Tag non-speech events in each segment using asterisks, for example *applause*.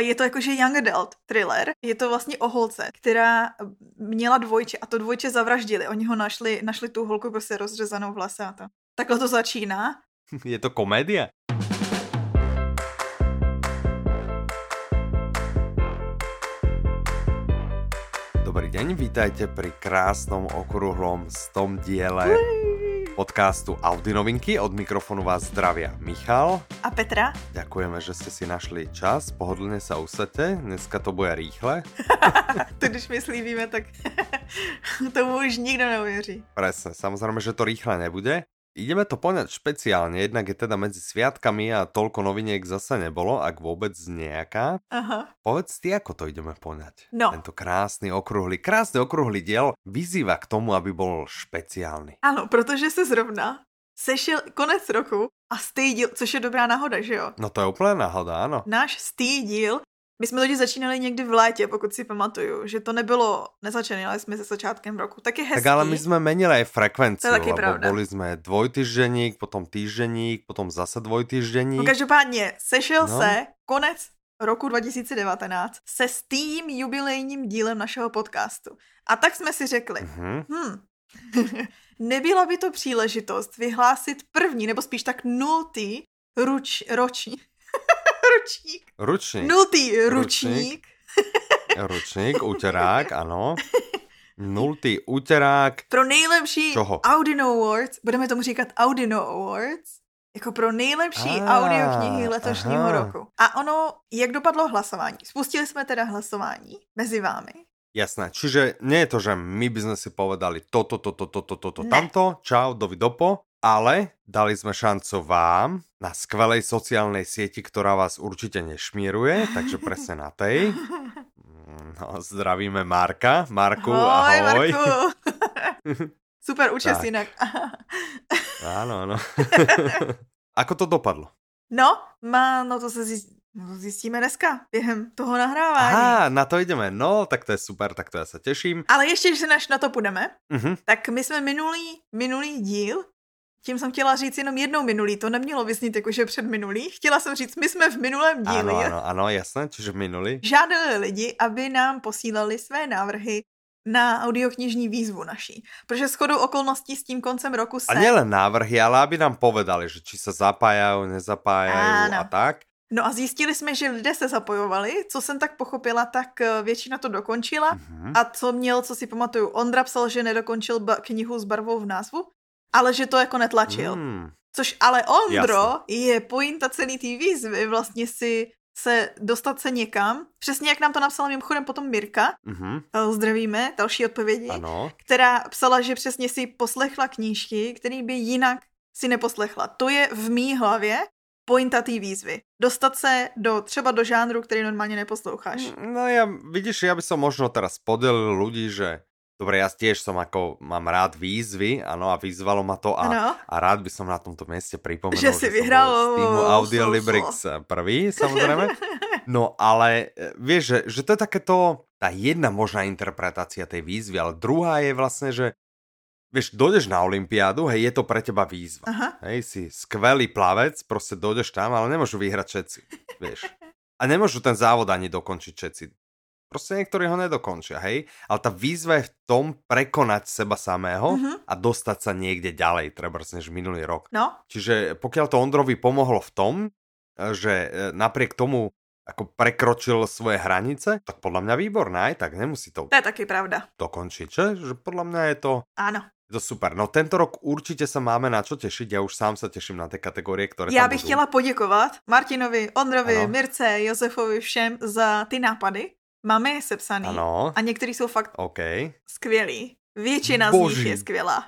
Je to jakože young adult thriller. Je to vlastně o holce, která měla dvojče a to dvojče zavraždili. Oni ho našli, našli tu holku prostě rozřezanou v lese a to. Takhle to začíná. Je to komédia? Dobrý deň, vítajte pri krásnom okrúhlom tom diele podcastu Audi novinky. Od mikrofonu vás zdravia Michal. A Petra. Ďakujeme, že ste si našli čas, pohodlne sa usadte. Dneska to bude rýchle. *laughs* to když my slíbíme, tak *laughs* tomu už nikdo neuvěří. Presne, samozrejme, že to rýchle nebude. Ideme to poňať špeciálne, jednak je teda medzi sviatkami a toľko noviniek zase nebolo, ak vôbec nejaká. Aha. Povedz ty, ako to ideme poňať. No. Tento krásny okruhlý, krásny okruhlý diel vyzýva k tomu, aby bol špeciálny. Ano, protože se zrovna sešel konec roku a stý což je dobrá náhoda, že jo? No to je úplná náhoda, ano. Náš stý díl my jsme totiž začínali někdy v létě, pokud si pamatuju, že to nebylo, nezačínali jsme se začátkem roku. Tak je hezký. Tak ale my jsme menili frekvenci, je pravda. boli jsme dvojtyždeník, potom týždeník, potom zase dvojtyždeník. No každopádně, sešel no. se konec roku 2019 se s tím jubilejním dílem našeho podcastu. A tak jsme si řekli, mm-hmm. hm, *laughs* nebyla by to příležitost vyhlásit první, nebo spíš tak nultý ruč, roční, ručník. Ručník. Nultý ručník. Ručník, *laughs* uterák, ano. *laughs* Nultý uterák. Pro nejlepší Čoho? Audino Awards, budeme tomu říkat Audino Awards, jako pro nejlepší ah, audioknihy letošního aha. roku. A ono, jak dopadlo hlasování? Spustili jsme teda hlasování mezi vámi. Jasné, čiže nie je to, že my by sme si povedali toto, toto, toto, toto, to, tamto, čau, dovidopo, ale dali sme šancu vám na skvelej sociálnej sieti, ktorá vás určite nešmíruje, takže presne na tej. No, zdravíme Marka. Marku, ahoj. ahoj. Marku. *laughs* Super účast jinak. Áno, áno. *laughs* Ako to dopadlo? No, má, no to se zjistí, no, zjistíme dneska, během toho nahrávání. Aha, na to jdeme, no, tak to je super, tak to já se těším. Ale ještě, když než na to půjdeme, uh-huh. tak my jsme minulý, minulý díl tím jsem chtěla říct jenom jednou minulý, to nemělo vysnít jakože před minulý. Chtěla jsem říct, my jsme v minulém díli. Ano, ano, ano, jasné, čiže minulý. Žádali lidi, aby nám posílali své návrhy na audioknižní výzvu naší. Protože shodou okolností s tím koncem roku se... A nielen návrhy, ale aby nám povedali, že či se zapájají, nezapájají a tak. No a zjistili jsme, že lidé se zapojovali, co jsem tak pochopila, tak eh, většina to dokončila. Mm-hmm. A co měl, co si pamatuju, Ondra psal, že nedokončil knihu s barvou v názvu, ale že to jako netlačil. Mm. Což ale Ondro Jasne. je pointa celý té výzvy vlastně si se dostat se někam, přesně jak nám to napsala mimochodem potom Mirka, mm-hmm. zdravíme, další odpovědi, ano. která psala, že přesně si poslechla knížky, který by jinak si neposlechla. To je v mý hlavě pointa té výzvy. Dostat se do třeba do žánru, který normálně neposloucháš. No ja, vidíš, ja by som možno teraz podelil ľudí, že Dobre, ja tiež som ako, mám rád výzvy, áno, a vyzvalo ma to a, a rád by som na tomto mieste pripomenul, že, si že vyhral z týmu Audio Librix prvý, samozrejme. *laughs* No ale e, vieš, že, že to je takéto, tá jedna možná interpretácia tej výzvy, ale druhá je vlastne, že vieš, dojdeš na Olympiádu, hej, je to pre teba výzva. Aha. Hej, si skvelý plavec, proste dojdeš tam, ale nemôžu vyhrať všetci, vieš. A nemôžu ten závod ani dokončiť všetci. Proste niektorí ho nedokončia, hej? Ale tá výzva je v tom prekonať seba samého mm-hmm. a dostať sa niekde ďalej, treba než minulý rok. No. Čiže pokiaľ to Ondrovi pomohlo v tom, e, že e, napriek tomu ako prekročil svoje hranice, tak podľa mňa výborné, aj tak nemusí to... To je taky pravda. Dokončiť, že? že podľa mňa je to... Áno. Je to super. No tento rok určitě se máme na čo těšit. Já už sám se těším na ty kategorie, které Já bych chtěla poděkovat Martinovi, Ondrovi, ano. Mirce, Josefovi, všem za ty nápady, Máme je sepsaný. Ano. A některý jsou fakt okay. skvělý. Většina Boží. z nich je skvělá.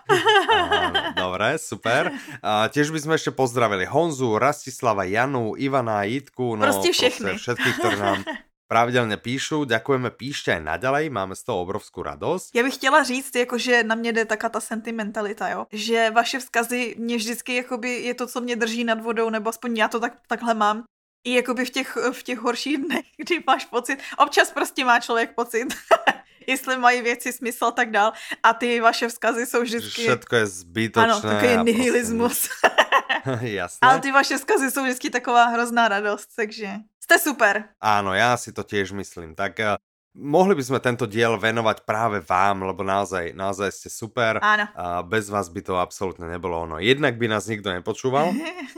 *laughs* Dobré, super. A těž bychom ještě pozdravili Honzu, Rastislava, Janu, Ivana, Jitku. No, prostě všechny. Prostě všetky, které nám *laughs* pravidelně píšu. Děkujeme, píšte aj naďalej, máme z toho obrovskou radost. Já bych chtěla říct, jakože na mě jde taká ta sentimentalita, jo? že vaše vzkazy mě vždycky jakoby je to, co mě drží nad vodou, nebo aspoň já to tak, takhle mám, i jakoby v těch, v těch horších dnech, *laughs* kdy máš pocit, občas prostě má člověk pocit, *laughs* jestli mají věci smysl a tak dál. A ty vaše vzkazy jsou vždycky... Všetko je zbytočné. Ano, takový nihilismus. *laughs* Jasné. Ale ty vaše vzkazy jsou vždycky taková hrozná radost, takže Jste super. Áno, ja si to tiež myslím. Tak uh, mohli by sme tento diel venovať práve vám, lebo naozaj, naozaj ste super. Áno. A bez vás by to absolútne nebolo ono. Jednak by nás nikto nepočúval,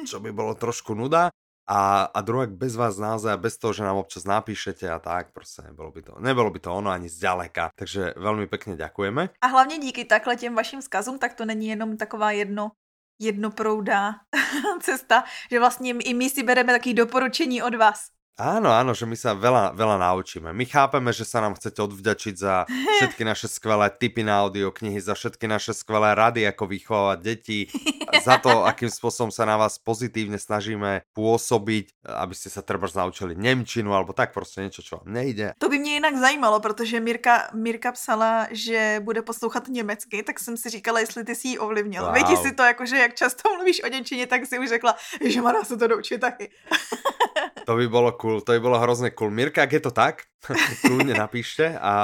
čo by bolo trošku nuda. A, a druhé, bez vás naozaj, bez toho, že nám občas napíšete a tak, prostě nebolo by to, nebolo by to ono ani zďaleka. Takže veľmi pekne ďakujeme. A hlavně díky takhle těm vašim vzkazům, tak to není jenom taková jedno jednoproudá *laughs* cesta, že vlastně i my si bereme taky doporučení od vás. Áno, áno, že my sa veľa, veľa naučíme. My chápeme, že sa nám chcete odvďačiť za *laughs* všetky naše skvelé tipy na audioknihy, za všetky naše skvelé rady, ako vychovávať deti, za to, *laughs* akým spôsobom sa na vás pozitívne snažíme pôsobiť, aby ste sa treba naučili Nemčinu, alebo tak prostě niečo, čo vám nejde. To by mě jinak zajímalo, protože Mirka, Mirka psala, že bude poslouchat německy, tak jsem si říkala, jestli ty si ji ovlivnil. Wow. Si to, jakože jak často mluvíš o Němčině, tak si už řekla, že má se to doučit taky. to by bolo cool, to by bolo hrozne cool. Mirka, ak je to tak, *laughs* kľudne napíšte. A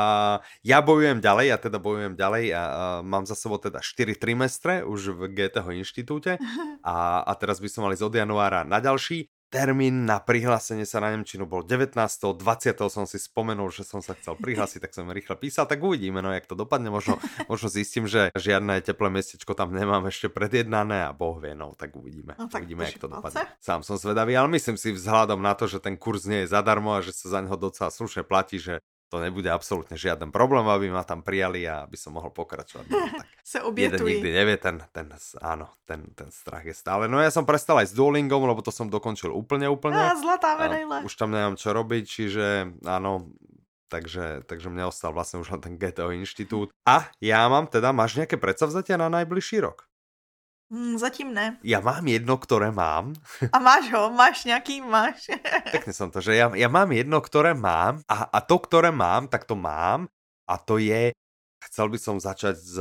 ja bojujem ďalej, ja teda bojujem ďalej a, a mám za sebou teda 4 trimestre už v GTH inštitúte *laughs* a, a teraz by som mali od januára na ďalší termín na prihlásenie sa na Nemčinu bol 19. 20. som si spomenul, že som sa chcel prihlásiť, tak som rýchle písal, tak uvidíme, no jak to dopadne, možno, možno zistím, že žiadne teplé miestečko tam nemám ešte predjednané a boh vie, no tak uvidíme, no, tak uvidíme, jak to dopadne. Sám som zvedavý, ale myslím si vzhľadom na to, že ten kurz nie je zadarmo a že sa za neho docela slušne platí, že to nebude absolútne žiaden problém, aby ma tam prijali a aby som mohol pokračovať. No, *laughs* tak obietuj. Jeden nikdy nevie, ten, ten, áno, ten, ten strach je stále. No ja som prestal aj s Duolingom, lebo to som dokončil úplne, úplne. Á, zlatá medaile. Už tam nemám čo robiť, čiže áno, takže, takže mne ostal vlastne už len ten GTO inštitút. A ja mám teda, máš nejaké predsavzatia na najbližší rok? Mm, zatím ne. Já mám jedno, které mám. A máš ho? Máš nějaký? Máš? *laughs* Pekne som to, že ja, ja mám jedno, které mám a, a to, které mám, tak to mám a to je, chcel by som začať s,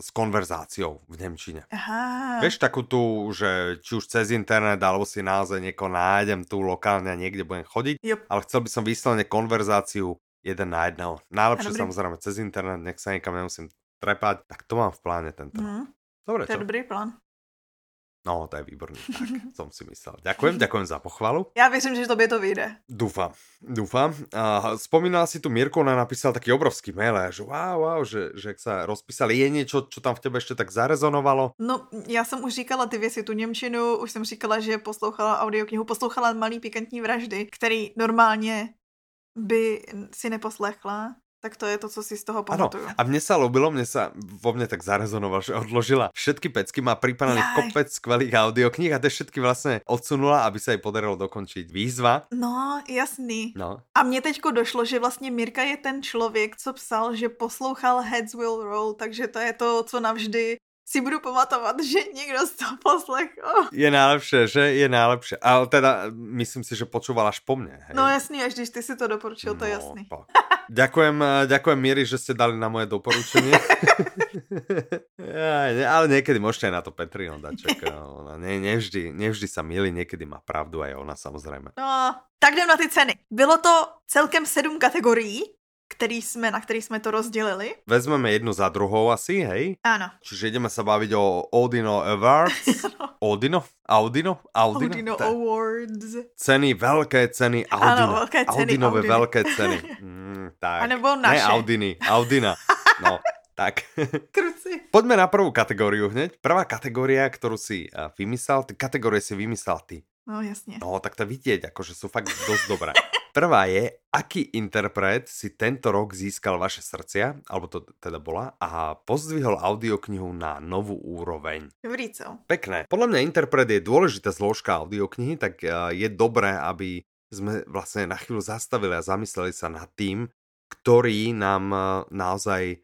s konverzáciou v Nemčine. Aha. Vieš takú tu, že či už cez internet, alebo si naozaj nieko nájdem tu lokálne a niekde budem chodiť, yep. ale chcel by som vyslovene konverzáciu jeden na jedného. Najlepšie samozrejme cez internet, nech sa niekam nemusím trepať, tak to mám v pláne tento. Mm. Dobre, to je dobrý plán. No, to je výborný, tak *laughs* som si myslel. Ďakujem, ďakujem za pochvalu. Já věřím, že tobě to vyjde. Dúfam, dúfam. Uh, spomínala si tu Mirko, ona napísala taký obrovský mail, že wow, wow, že, že jak sa rozpísali, je něco, čo tam v tebe ještě tak zarezonovalo? No, já jsem už říkala ty věci, tu Němčinu, už jsem říkala, že poslouchala audioknihu, poslouchala Malý pikantní vraždy, který normálně by si neposlechla, tak to je to, co si z toho pamatuju. Ano. A mne sa ľúbilo, mne sa vo mne tak zarezonoval, že odložila všetky pecky, má pripravený kopec skvelých audiokníh a tie všetky vlastne odsunula, aby sa jej podarilo dokončiť výzva. No, jasný. No. A mně teďko došlo, že vlastně Mirka je ten člověk, co psal, že poslouchal Heads Will Roll, takže to je to, co navždy si budu pamatovat, že někdo z toho poslechl. Je najlepšie, že? Je najlepšie. Ale teda myslím si, že počúval až po mne. Hej. No jasný, až když ty si to doporučil, to je no, jasný. Pa. Ďakujem, ďakujem Miri, že ste dali na moje doporučenie. *laughs* ja, ale niekedy môžete aj na to Petrino dať. Čak, ona ne, nevždy, nevždy sa milí, niekedy má pravdu aj ona samozrejme. No, tak jdem na ty ceny. Bylo to celkem sedm kategorií který jsme, na který jsme to rozdělili. Vezmeme jednu za druhou asi, hej? Ano. Čiže ideme sa baviť o Odino Awards. *laughs* Odino? Audino? Audino? Audino Te... Awards. Ceny, veľké ceny Audino. Ano, veľké ceny Audinové Audino. veľké ceny. *laughs* Mm, tak. A nebo naše. Ne Audiny, Audina. No, tak. *laughs* Kruci. Poďme na prvú kategóriu hneď. Prvá kategória, ktorú si vymyslel, ty kategórie si vymyslel ty. No jasně. No, tak to vidieť, akože sú fakt dosť dobré. Prvá je, aký interpret si tento rok získal vaše srdcia, alebo to teda bola, a pozdvihol audioknihu na novú úroveň. Dobrý co? Pekné. Podľa mňa interpret je dôležitá zložka audioknihy, tak je dobré, aby sme vlastne na chvíľu zastavili a zamysleli sa nad tým, ktorý nám naozaj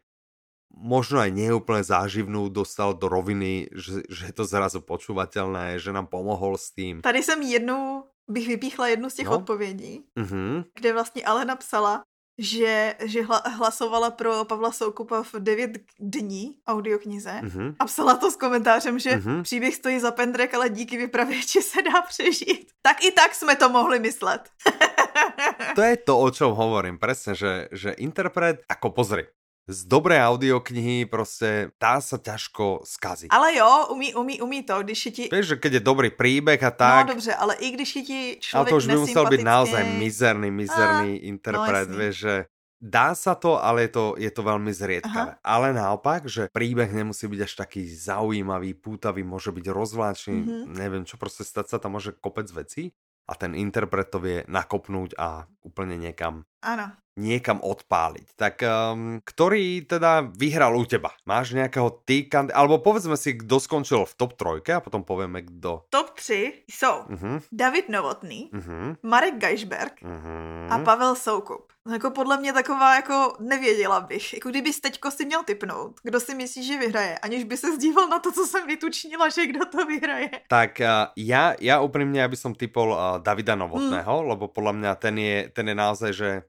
možno aj neúplne záživnú dostal do roviny, že, že je to zrazu počúvateľné, že nám pomohol s tým. Tady jsem jednu bych vypíchla jednu z těch no. odpovědí, mm-hmm. kde vlastně Alena psala, že, že hla, hlasovala pro Pavla Soukupa v 9 dní audioknize mm-hmm. a psala to s komentářem, že mm-hmm. příběh stojí za pendrek, ale díky vypravěči se dá přežít. Tak i tak jsme to mohli myslet. *laughs* to je to, o čom hovorím, presne, že, že interpret, ako pozri, z dobré audioknihy prostě dá se ťažko skazit. Ale jo, umí, umí, umí to, když je ti... Víš, že keď je dobrý příběh a tak... No dobře, ale i když je ti člověk Ale to už by musel být naozaj mizerný, mizerný a, interpret, no, víš, že Dá sa to, ale je to, je to veľmi zriedkavé. Aha. Ale naopak, že príbeh nemusí byť až taký zaujímavý, pútavý, môže byť rozvláčný, mm-hmm. neviem čo, proste stať sa tam môže kopec vecí a ten interpret to vie nakopnúť a úplne niekam ano niekam odpáliť. Tak um, ktorý teda vyhral u teba? Máš nejakého ty, alebo povedzme si, kdo skončil v top trojke a potom povieme kdo. Top 3 jsou uh-huh. David Novotný, uh-huh. Marek Geisberg uh-huh. a Pavel Soukup. Jako podle mě taková, jako nevěděla bych. Jako kdybys teďko si měl typnout, kdo si myslí, že vyhraje, aniž by se zdíval na to, co jsem vytučnila, že kdo to vyhraje. Tak uh, já, já úprimně, aby som typol uh, Davida Novotného, hmm. lebo podle mě ten je, ten je naozaj, že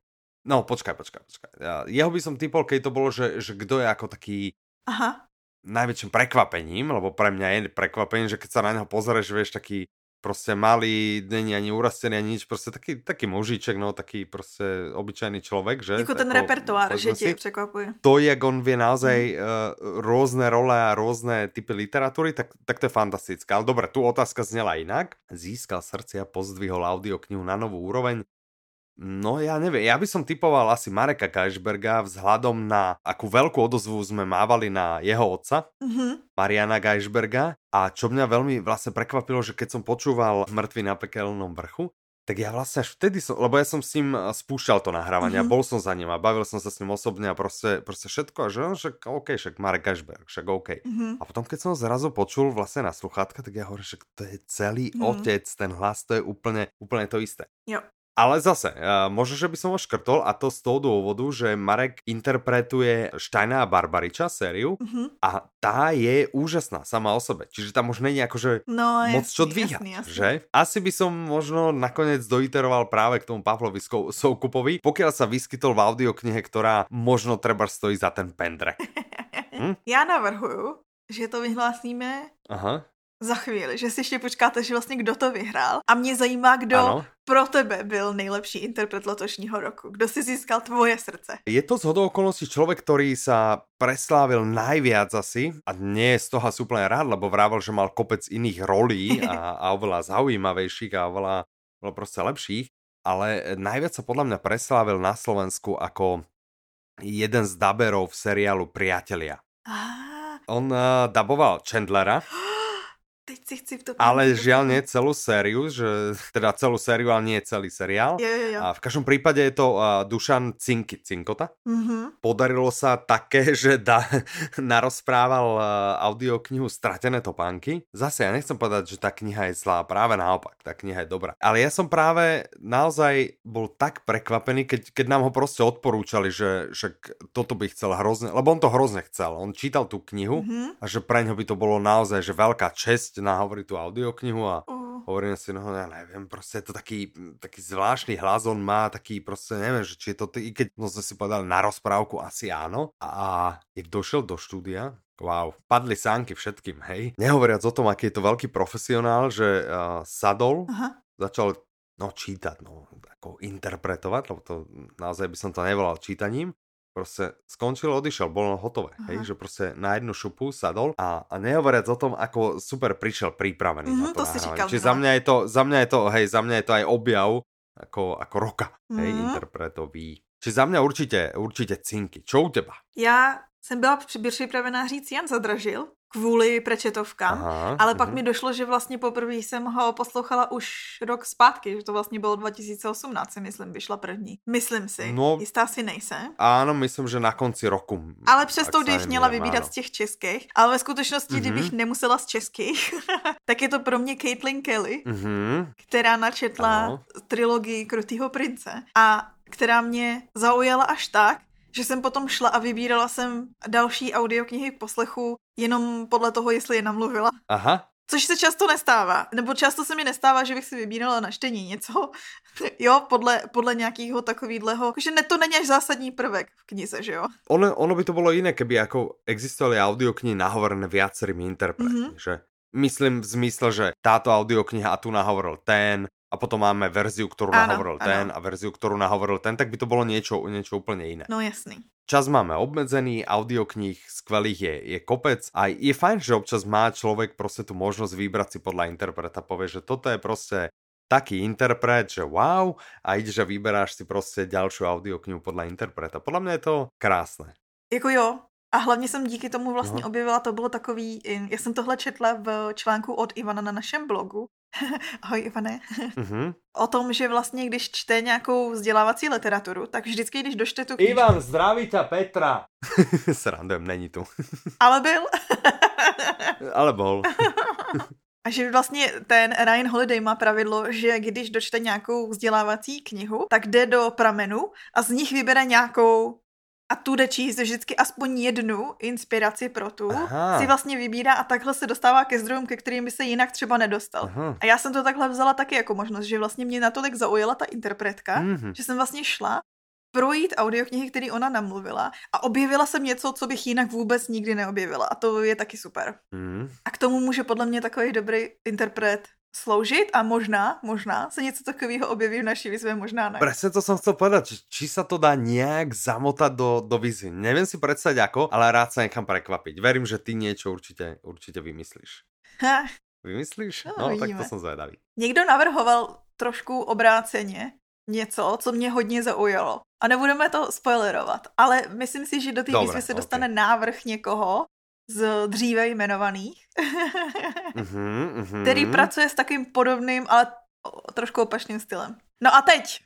No, počkaj, počkaj, počkaj. Ja, jeho by som typol, keď to bolo, že, že kdo je ako taký Aha. najväčším prekvapením, lebo pre mňa je prekvapením, že keď sa na neho pozrieš, vieš, taký prostě malý, není ani urastený, ani nič, prostě taký, taký mužiček, no, taký prostě obyčajný člověk, že? Jako ten repertoár, že tě překvapuje. To, jak on vie naozaj mm. uh, různé role a různé typy literatury, tak, tak to je fantastické. Ale dobré, tu otázka zněla jinak. Získal srdcia, pozdvihol audioknihu na novou úroveň. No ja neviem, ja by som typoval asi Mareka Geisberga vzhľadom na akú veľkú odozvu sme mávali na jeho otca, mm-hmm. Mariana Geisberga a čo mňa veľmi vlastne prekvapilo, že keď som počúval Mŕtvy na pekelnom vrchu, tak ja vlastne až vtedy som, lebo ja som s ním spúšťal to nahrávanie mm-hmm. a bol som za ním a bavil som sa s ním osobne a proste, proste všetko a že no, však OK, však Marek Geisberg, však OK. Mm-hmm. A potom keď som ho zrazu počul vlastne na sluchátka, tak ja hovorím, že to je celý mm-hmm. otec, ten hlas, to je úplne, úplne to isté. Jo. Ale zase, uh, možno, že by som ho škrtol a to z toho dôvodu, že Marek interpretuje Štajna a Barbariča sériu uh-huh. a tá je úžasná sama o sebe. Čiže tam už není akože no, moc čo dvíhať, jasný, jasný. že? Asi by som možno nakoniec doiteroval práve k tomu Pavlovi Soukupovi, pokiaľ sa vyskytol v audioknihe, ktorá možno treba stojí za ten pendre. *laughs* hm? Já navrhuju, že to vyhlásíme Aha za chvíli, že si ještě počkáte, že vlastně kdo to vyhrál. A mě zajímá, kdo ano. Pro tebe byl nejlepší interpret letošního roku. Kdo si získal tvoje srdce? Je to z okolností člověk, který sa preslávil najviac asi a nie z toho úplně rád, lebo vrával, že mal kopec iných rolí a, *laughs* a oveľa zaujímavejších a oveľa, oveľa prostě lepších. Ale najviac sa podľa mňa preslávil na Slovensku ako jeden z daberov v seriálu Priatelia. Ah. On uh, daboval Chandlera. *gasps* Teď si chci to Ale žiaľ nie celú sériu, že, teda celú sériu, ale nie celý seriál. Jo, jo, jo. A v každom prípade je to uh, Dušan Cinky, Cinkota. Mm-hmm. Podarilo sa také, *laughs* že da, narozprával uh, audioknihu Stratené topánky. Zase ja nechcem povedať, že tá kniha je zlá, práve naopak, tá kniha je dobrá. Ale ja som práve naozaj bol tak prekvapený, keď, keď nám ho proste odporúčali, že, že toto by chcel hrozne, lebo on to hrozne chcel. On čítal tú knihu mm-hmm. a že pre ňo by to bolo naozaj že veľká čest ísť nahovoriť tú audioknihu a uh. hovorím si, no ja neviem, proste je to taký, taký zvláštny hlas, on má taký proste, neviem, že či je to, i keď no sme si povedali na rozprávku, asi áno. A jak došel do štúdia, Wow, padli sánky všetkým, hej. Nehovoriac o tom, aký je to veľký profesionál, že uh, sadol, Aha. začal no čítať, no ako interpretovať, lebo to naozaj by som to nevolal čítaním prostě skončil, odišel, bolo hotové, Aha. hej, že prostě na jednu šupu sadol a, a nehovoriac o tom, ako super prišiel pripravený mm, na to, to si říkal, Čiže za mňa je to, za mňa je to, hej, za mňa je to aj objav ako, ako roka, mm. hej, interpretový. Čiže za mňa určitě, určitě cinky. Čo u teba? Já jsem byla připravená říct Jan Zadražil, kvůli prečetovkám, Aha, ale pak uh-huh. mi došlo, že vlastně poprvé jsem ho poslouchala už rok zpátky, že to vlastně bylo 2018, si myslím, vyšla první. Myslím si, no, jistá si nejsem. Ano, myslím, že na konci roku. Ale přesto, když měla vybírat ano. z těch českých, ale ve skutečnosti, uh-huh. kdybych nemusela z českých, *laughs* tak je to pro mě Caitlin Kelly, uh-huh. která načetla ano. trilogii Krutýho prince a která mě zaujala až tak, že jsem potom šla a vybírala jsem další audioknihy k poslechu jenom podle toho, jestli je namluvila. Aha. Což se často nestává, nebo často se mi nestává, že bych si vybírala na čtení něco, *laughs* jo, podle, podle nějakého takového, že ne, to není až zásadní prvek v knize, že jo. Ono, ono by to bylo jiné, keby jako existovali audioknihy nahovorené viacerými interpretmi, mm -hmm. že myslím v zmysle, že táto audiokniha a tu nahovoril ten, a potom máme verziu, ktorú ano, nahovoril ano. ten a verziu, ktorú nahovoril ten, tak by to bolo niečo, niečo úplne iné. No jasný. Čas máme obmedzený, audiokníh skvelých je, je kopec a je fajn, že občas má človek prostě tu možnosť vybrať si podľa interpreta, povie, že toto je prostě taký interpret, že wow, a ideš a vyberáš si prostě ďalšiu audioknihu podľa interpreta. Podľa mňa je to krásné. Jako jo, a hlavně jsem díky tomu vlastně no. objevila, to bylo takový, já jsem tohle četla v článku od Ivana na našem blogu, *laughs* Ahoj Ivane. Mm-hmm. *laughs* O tom, že vlastně když čte nějakou vzdělávací literaturu, tak vždycky, když dočte tu knižku... Ivan, zdraví tě Petra. *laughs* Srandem, není tu. Ale byl. Ale bol. A že vlastně ten Ryan Holiday má pravidlo, že když dočte nějakou vzdělávací knihu, tak jde do pramenu a z nich vybere nějakou a tu jde číst vždycky aspoň jednu inspiraci pro tu, Aha. si vlastně vybírá a takhle se dostává ke zdrojům, ke kterým by se jinak třeba nedostal. Aha. A já jsem to takhle vzala taky jako možnost, že vlastně mě natolik zaujala ta interpretka, mm-hmm. že jsem vlastně šla projít audioknihy, které ona namluvila a objevila jsem něco, co bych jinak vůbec nikdy neobjevila a to je taky super. Mm. A k tomu může podle mě takový dobrý interpret sloužit a možná, možná se něco takového objeví v naší výzve, možná ne. Presne to som chcel povedať, či, či sa to dá nejak zamotať do, do výzvy. Neviem si predstaviť ako, ale rád sa nechám prekvapiť. Verím, že ty niečo určite, určite vymyslíš. Ha. Vymyslíš? No, no tak to som zvedavý. Někdo navrhoval trošku obráceně něco, co mě hodně zaujalo. A nebudeme to spoilerovat, ale myslím si, že do té výzvy se dostane okay. návrh někoho, z dříve jmenovaných, mm-hmm, *laughs* mm-hmm. který pracuje s takým podobným, ale trošku opačným stylem. No a teď.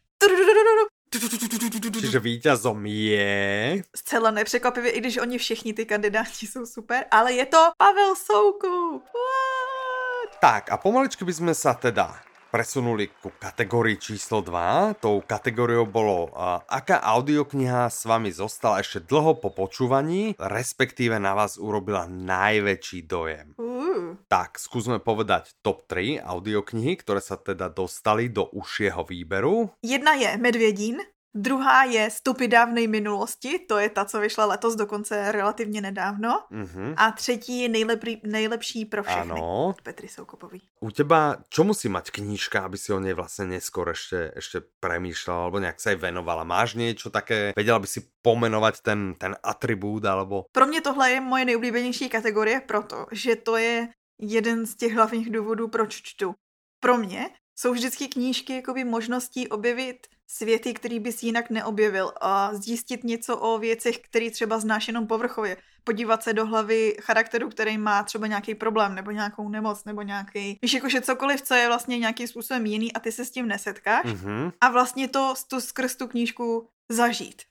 Čiže vítězom je... Zcela nepřekvapivě, i když oni všichni ty kandidáti jsou super, ale je to Pavel Soukup. What? Tak a pomaličky bychom se teda presunuli ku kategórii číslo 2. Tou kategóriou bolo, aká audiokniha s vami zostala ešte dlho po počúvaní, respektíve na vás urobila najväčší dojem. Uh. Tak, skúsme povedať top 3 audioknihy, ktoré sa teda dostali do užšieho výberu. Jedna je Medvědín, Druhá je Stupy dávnej minulosti, to je ta, co vyšla letos, dokonce relativně nedávno. Mm-hmm. A třetí je nejlepší, nejlepší pro všechny. Ano. Petry Soukupový. U teba, čo musí mať knížka, aby si o nej vlastně neskôr ešte, ešte premýšľala, alebo nejak sa aj venovala? Máš niečo také, vedela by si pomenovať ten, ten atribút, alebo... Pro mě tohle je moje nejoblíbenější kategorie, protože to je jeden z těch hlavních důvodů, proč čtu. Pro mě jsou vždycky knížky jakoby možností objevit světy, který bys jinak neobjevil a zjistit něco o věcech, který třeba znáš jenom povrchově. Podívat se do hlavy charakteru, který má třeba nějaký problém nebo nějakou nemoc nebo nějaký, víš, jakože cokoliv, co je vlastně nějakým způsobem jiný a ty se s tím nesetkáš mm-hmm. a vlastně to tu skrz tu knížku zažít.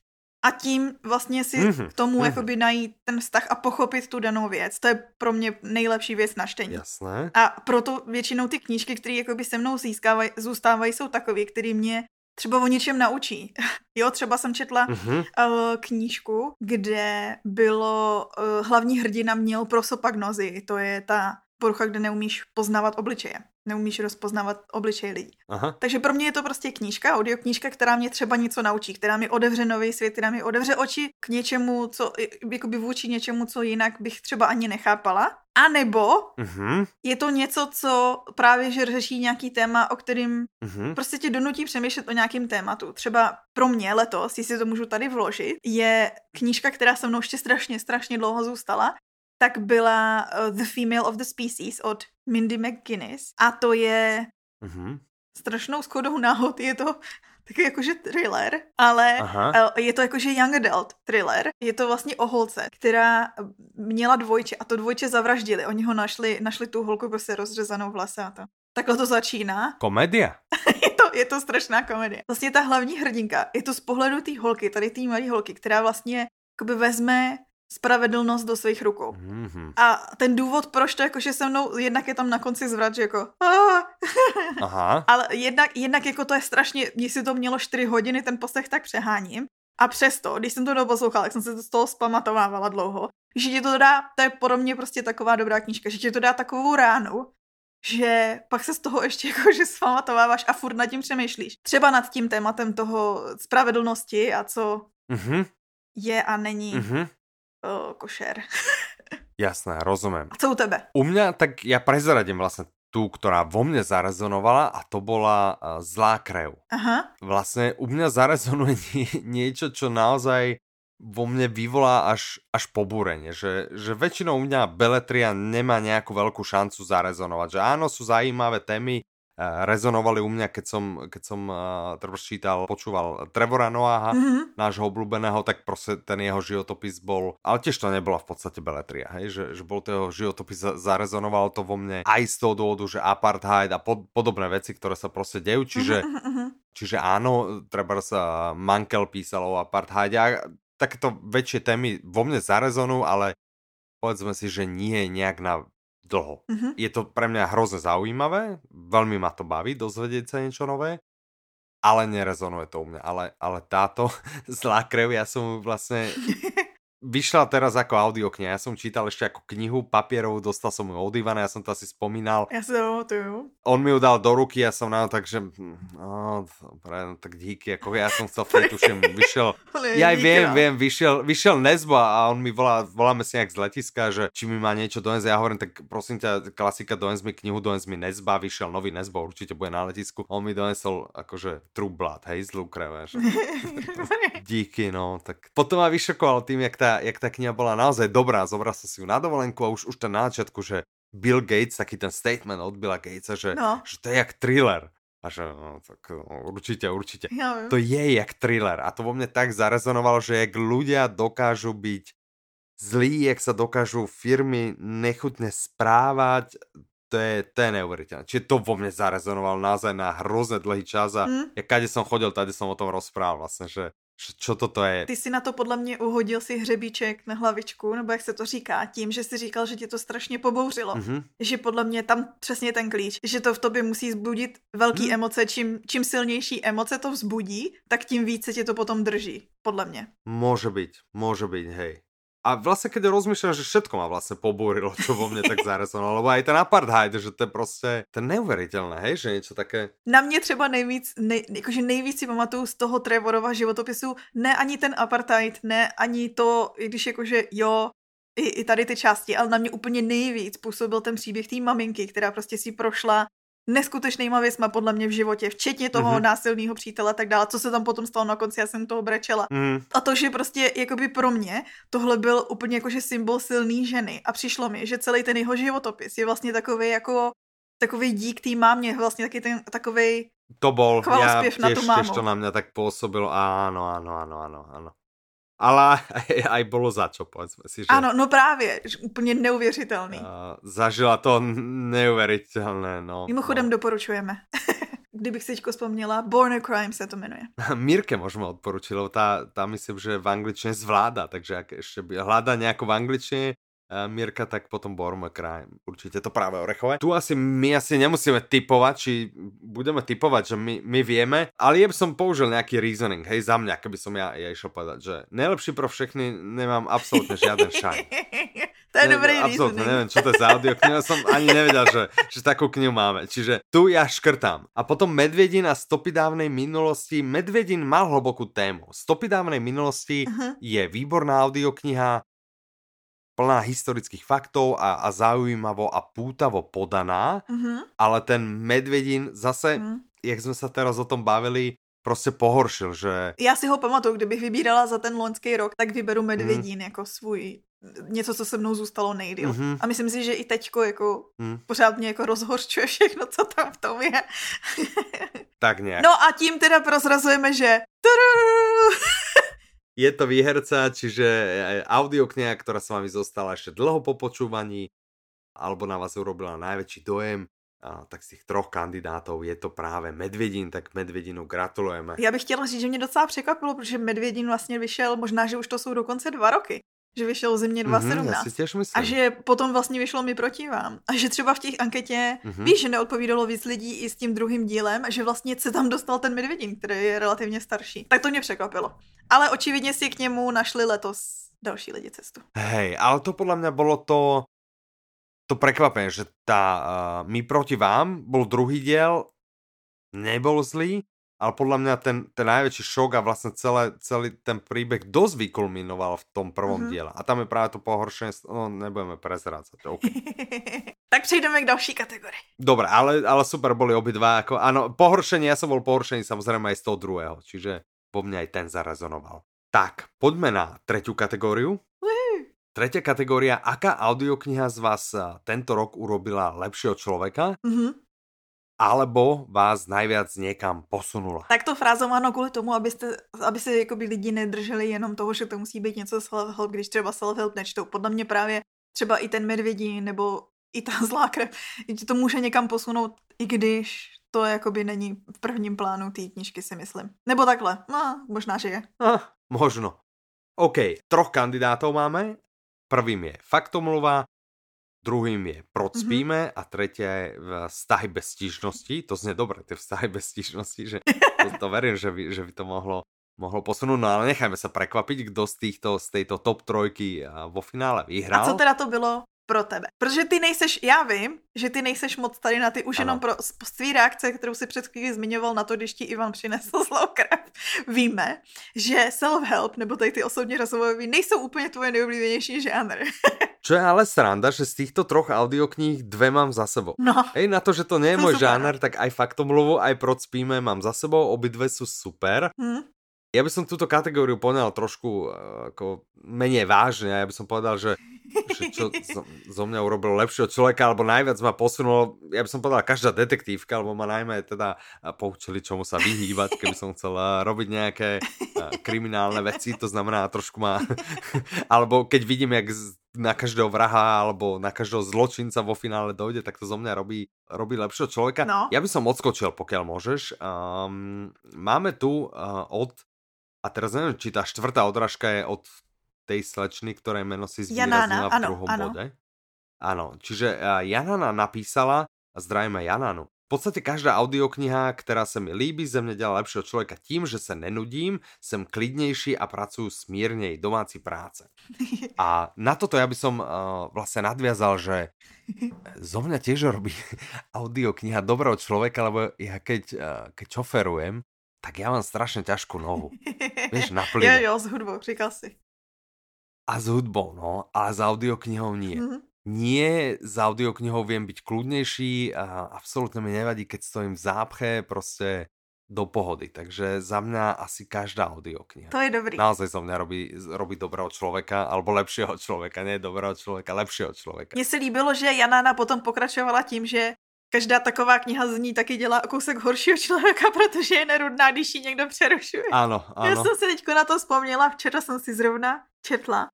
A tím vlastně si mm-hmm. k tomu mm-hmm. jakoby najít ten vztah a pochopit tu danou věc. To je pro mě nejlepší věc na čtení. Jasné. A proto většinou ty knížky, které jakoby se mnou získávají, zůstávají, jsou takové, které mě třeba o něčem naučí. *laughs* Jo, třeba jsem četla uh-huh. uh, knížku, kde bylo, uh, hlavní hrdina měl prosopagnozy, to je ta porucha, kde neumíš poznávat obličeje neumíš rozpoznávat obličej lidí. Aha. Takže pro mě je to prostě knížka, audioknížka, která mě třeba něco naučí, která mi otevře nový svět, která mi otevře oči k něčemu, co, jakoby vůči něčemu, co jinak bych třeba ani nechápala. A nebo uh-huh. je to něco, co právě že řeší nějaký téma, o kterým uh-huh. prostě tě donutí přemýšlet o nějakém tématu. Třeba pro mě letos, jestli to můžu tady vložit, je knížka, která se mnou ještě strašně, strašně dlouho zůstala tak byla uh, The Female of the Species od Mindy McGuinness a to je mm-hmm. strašnou schodou náhod, je to taky jakože thriller, ale Aha. Uh, je to jakože young adult thriller. Je to vlastně o holce, která měla dvojče a to dvojče zavraždili. Oni ho našli, našli tu holku prostě rozřezanou v lese a to. Takhle to začíná. *laughs* Komedia. je, to, je to strašná komedie. Vlastně ta hlavní hrdinka, je to z pohledu té holky, tady té malé holky, která vlastně jakoby vezme spravedlnost do svých rukou. Mm-hmm. A ten důvod, proč to jakože se mnou, jednak je tam na konci zvrat, že jako *laughs* Aha. Ale jednak, jednak jako to je strašně, mě si to mělo 4 hodiny, ten poslech tak přeháním. A přesto, když jsem to doposlouchala, tak jsem se to z toho zpamatovávala dlouho. Že ti to dá, to je pro mě prostě taková dobrá knížka, že ti to dá takovou ránu, že pak se z toho ještě *laughs* jakože zpamatováváš a furt nad tím přemýšlíš. Třeba nad tím tématem toho spravedlnosti a co mm-hmm. je a není. Mm-hmm uh, košer. *laughs* Jasné, rozumím. A co u tebe? U mě, tak já prezradím vlastně tú, ktorá vo mne zarezonovala a to bola uh, Zlá krev. Aha. Vlastne u mňa zarezonuje nie, niečo, čo naozaj vo mne vyvolá až, až pobúrenie, že, že väčšinou u mňa Beletria nemá nejakú veľkú šancu zarezonovať, že áno, sú zaujímavé témy, rezonovali u mňa, keď som, keď som uh, čítal, počúval Trevora Noaha, mm-hmm. nášho obľúbeného, tak proste ten jeho životopis bol, ale tiež to nebola v podstate beletria, hej, že, že bol to jeho životopis, zarezonovalo to vo mne aj z toho dôvodu, že apartheid a pod, podobné veci, ktoré sa proste dejú, čiže, mm-hmm. čiže áno, treba sa Mankel písal o apartheide a takéto väčšie témy vo mne zarezonujú, ale povedzme si, že nie nejak na dlho. Mm-hmm. Je to pre mňa hrozne zaujímavé, veľmi ma to baví dozvedieť sa niečo nové, ale nerezonuje to u mňa. Ale, ale táto *laughs* zlá krev, ja som vlastne *laughs* vyšla teraz ako audiokniha. Ja som čítal ešte ako knihu papierov, dostal som ju od Ivana, ja som to asi spomínal. Ja si to On mi ju dal do ruky, ja som na to tak, že no, dobre, no, tak díky, ako ja som chcel v tuším, vyšiel, *laughs* ja aj viem, viem, vyšiel, vyšiel Nesbo a on mi volá, voláme si nejak z letiska, že či mi má niečo donesť, ja hovorím, tak prosím ťa, klasika, dones mi knihu, dones mi Nesba, vyšiel nový Nesbo, určite bude na letisku. On mi donesol akože True Blood, hej, zlú krev, *laughs* díky, no, tak potom ma vyšokoval tým, jak tá tá, jak tá kniha bola naozaj dobrá, zobral som si ju na dovolenku a už, už ten na začiatku, že Bill Gates, taký ten statement od Billa Gatesa, že, no. že to je jak thriller. A že no, tak no, určite, určite. Ja, to je jak thriller. A to vo mne tak zarezonovalo, že jak ľudia dokážu byť zlí, jak sa dokážu firmy nechutne správať, to je, to je neuveriteľné. Čiže to vo mne zarezonovalo naozaj na hrozne dlhý čas a mm. ja kade som chodil, tady som o tom rozprával vlastne, že čo toto je? Ty si na to podle mě uhodil si hřebíček na hlavičku, nebo jak se to říká, tím, že jsi říkal, že tě to strašně pobouřilo. Mm-hmm. Že podle mě tam přesně ten klíč, že to v tobě musí zbudit velký mm. emoce, čím, čím silnější emoce to vzbudí, tak tím více tě to potom drží, podle mě. Může být, může být, hej. A vlastne, keď rozmýšľam, že všetko ma vlastne pobúrilo, čo vo mne tak *laughs* zarezonovalo, lebo aj ten apartheid, že to je prostě, to je neuveriteľné, hej, že něco také. Na mě třeba nejvíc, nej, jakože nejvíc si pamatuju z toho Trevorova životopisu, ne ani ten apartheid, ne ani to, i když jakože jo, i, i tady ty části, ale na mě úplně nejvíc působil ten příběh té maminky, která prostě si prošla neskutečnýma věcma podle mě v životě, včetně toho mm-hmm. násilného přítele a tak dále, co se tam potom stalo na konci, já jsem toho brečela. Mm. A to, že prostě jakoby pro mě tohle byl úplně jakože symbol silný ženy a přišlo mi, že celý ten jeho životopis je vlastně takový jako takový dík té mámě, vlastně taky ten takový to bol, tiež, na tiež to na mňa tak pôsobilo, áno, áno, áno, áno, áno ale *laughs* aj, bolo za čo, povedzme si. Že, ano, no právě, úplně neuvěřitelný. Uh, zažila to neuvěřitelné, no. Mimochodem no. doporučujeme. *laughs* Kdybych si teďko vzpomněla, Born a Crime se to jmenuje. *laughs* Mirke můžeme odporučit, lebo tá, tá myslím, že v angličtině zvláda, takže jak ještě hľada nějakou v angličtině, Mirka, tak potom Borma Crime. Určite to práve orechové. Tu asi my asi nemusíme typovať, či budeme typovať, že my, my vieme, ale ja by som použil nejaký reasoning, hej, za mňa, keby som ja, ja išiel povedať, že najlepší pro všechny nemám absolútne žiaden šaj. *laughs* To je ne, dobrý Absolutne neviem, čo to je za audio knihu. som ani nevedel, že, že takú knihu máme. Čiže tu ja škrtám. A potom Medvedin a stopy dávnej minulosti. Medvedin mal hlbokú tému. Stopy dávnej minulosti uh-huh. je výborná audiokniha plná historických faktov a, a zaujímavo a pútavo podaná, mm-hmm. ale ten Medvedin zase, mm. jak jsme se teraz o tom bavili, prostě pohoršil, že... Já si ho pamatuju, kdybych vybírala za ten loňský rok, tak vyberu Medvedín mm. jako svůj něco, co se mnou zůstalo nejdýl. Mm-hmm. A myslím si, že i teďko jako mm. pořád mě jako rozhorčuje všechno, co tam v tom je. tak nějak. No a tím teda prozrazujeme, že je to výherca, čiže audiokniha, ktorá sa vami zostala ešte dlho po počúvaní, alebo na vás urobila najväčší dojem, a, tak z těch troch kandidátů je to právě Medvědin, tak Medvědinu gratulujeme. Já bych chtěla říct, že mě docela překvapilo, protože Medvědin vlastně vyšel, možná, že už to jsou dokonce dva roky, že vyšel Země 2017. Mm-hmm, a že potom vlastně vyšlo mi proti vám. A že třeba v těch anketě, mm-hmm. víš, že neodpovídalo víc lidí i s tím druhým dílem, že vlastně se tam dostal ten Medvědin, který je relativně starší. Tak to mě překvapilo. Ale očividně si k němu našli letos další lidi cestu. Hej, ale to podle mě bylo to, to prekvapenie, že tá uh, My proti vám bol druhý diel, nebol zlý, ale podľa mňa ten, ten najväčší šok a vlastne celé, celý ten príbeh dosť vykulminoval v tom prvom mm-hmm. diele. A tam je práve to pohoršenie, no nebudeme prezrácať. Okay. *laughs* tak přejdeme k další kategorii. Dobre, ale, ale super boli obidva. Ako, áno, pohoršenie, ja som bol pohoršený samozrejme aj z toho druhého, čiže po mne aj ten zarezonoval. Tak, poďme na tretiu kategóriu. Tretia kategória, aká audiokniha z vás tento rok urobila lepšieho človeka? Mm-hmm alebo vás najviac někam posunula. Tak to frázováno kvůli tomu, abyste, aby se jakoby lidi nedrželi jenom toho, že to musí být něco self-help, když třeba self-help nečtou. Podle mě právě třeba i ten medvědí nebo i ta zlá krev, že to může někam posunout, i když to jakoby není v prvním plánu té knižky, si myslím. Nebo takhle, no, možná, že je. Ah, možno. OK, troch kandidátov máme. Prvým je faktomluva, druhým je proč mm-hmm. spíme a tretia je vztahy bez stížnosti. To znie dobre, tie vztahy *laughs* bez stížnosti, že to, to verím, že by, že by to mohlo, mohlo posunúť. No ale nechajme sa prekvapiť, kdo z týchto, z tejto top trojky vo finále vyhrál. A co teda to bylo pro tebe. Protože ty nejseš, já vím, že ty nejseš moc tady na ty už ano. jenom pro z tvý reakce, kterou si před chvíli zmiňoval na to, když ti Ivan přinesl *laughs* zlou krev. Víme, že self-help nebo tady ty osobně rozvojové nejsou úplně tvoje nejoblíbenější žánr. *laughs* Čo je ale sranda, že z týchto troch audiokníh dve mám za sebou. No. Hej, na to, že to nie je môj žáner, tak aj faktomluvu, aj proč spíme mám za sebou, obidve sú super. Hmm. Ja by som túto kategóriu poňal trošku uh, ako menej vážne. Ja by som povedal, že že čo zo, zo mňa urobil lepšieho človeka, alebo najviac ma posunulo, ja by som povedal, každá detektívka, alebo ma najmä teda poučili, čomu sa vyhýbať, keby som chcel robiť nejaké kriminálne veci, to znamená trošku ma, *laughs* alebo keď vidím, jak na každého vraha alebo na každého zločinca vo finále dojde, tak to zo mňa robí, robí lepšieho človeka. No. Ja by som odskočil, pokiaľ môžeš. Um, máme tu uh, od, a teraz neviem, či tá štvrtá odrážka je od tej slečny, ktoré meno si zvýraznila v ano, druhom ano. bode. Áno, čiže Janana napísala, zdravíme Jananu, v podstate každá audiokniha, která se mi líbí, ze mě dělá lepšího člověka tím, že se nenudím, jsem klidnější a pracuju smírněji domácí práce. *laughs* A na toto ja by som uh, vlastne nadviazal, že zo mňa tiež robí *laughs* audiokniha dobrého človeka, lebo ja keď, uh, keď čoferujem, tak ja mám strašne ťažkú nohu. *laughs* Vieš, na plynu. Jo, jo, s hudbou, říkal si. A s hudbou, no. A s audioknihou nie. Mm-hmm. Nie, s audioknihou viem byť kľudnejší a absolútne mi nevadí, keď stojím v zápche, proste do pohody. Takže za mňa asi každá audiokniha. To je dobrý. Naozaj zo mňa robí, robí dobrého člověka, alebo lepšího člověka, ne dobrého člověka, lepšího člověka. Mně se líbilo, že Janána potom pokračovala tím, že každá taková kniha z ní taky dělá kousek horšího člověka, *laughs* protože je nerudná, když ji někdo přerušuje. Ano, ano. Já jsem si teď na to vzpomněla, včera jsem si zrovna četla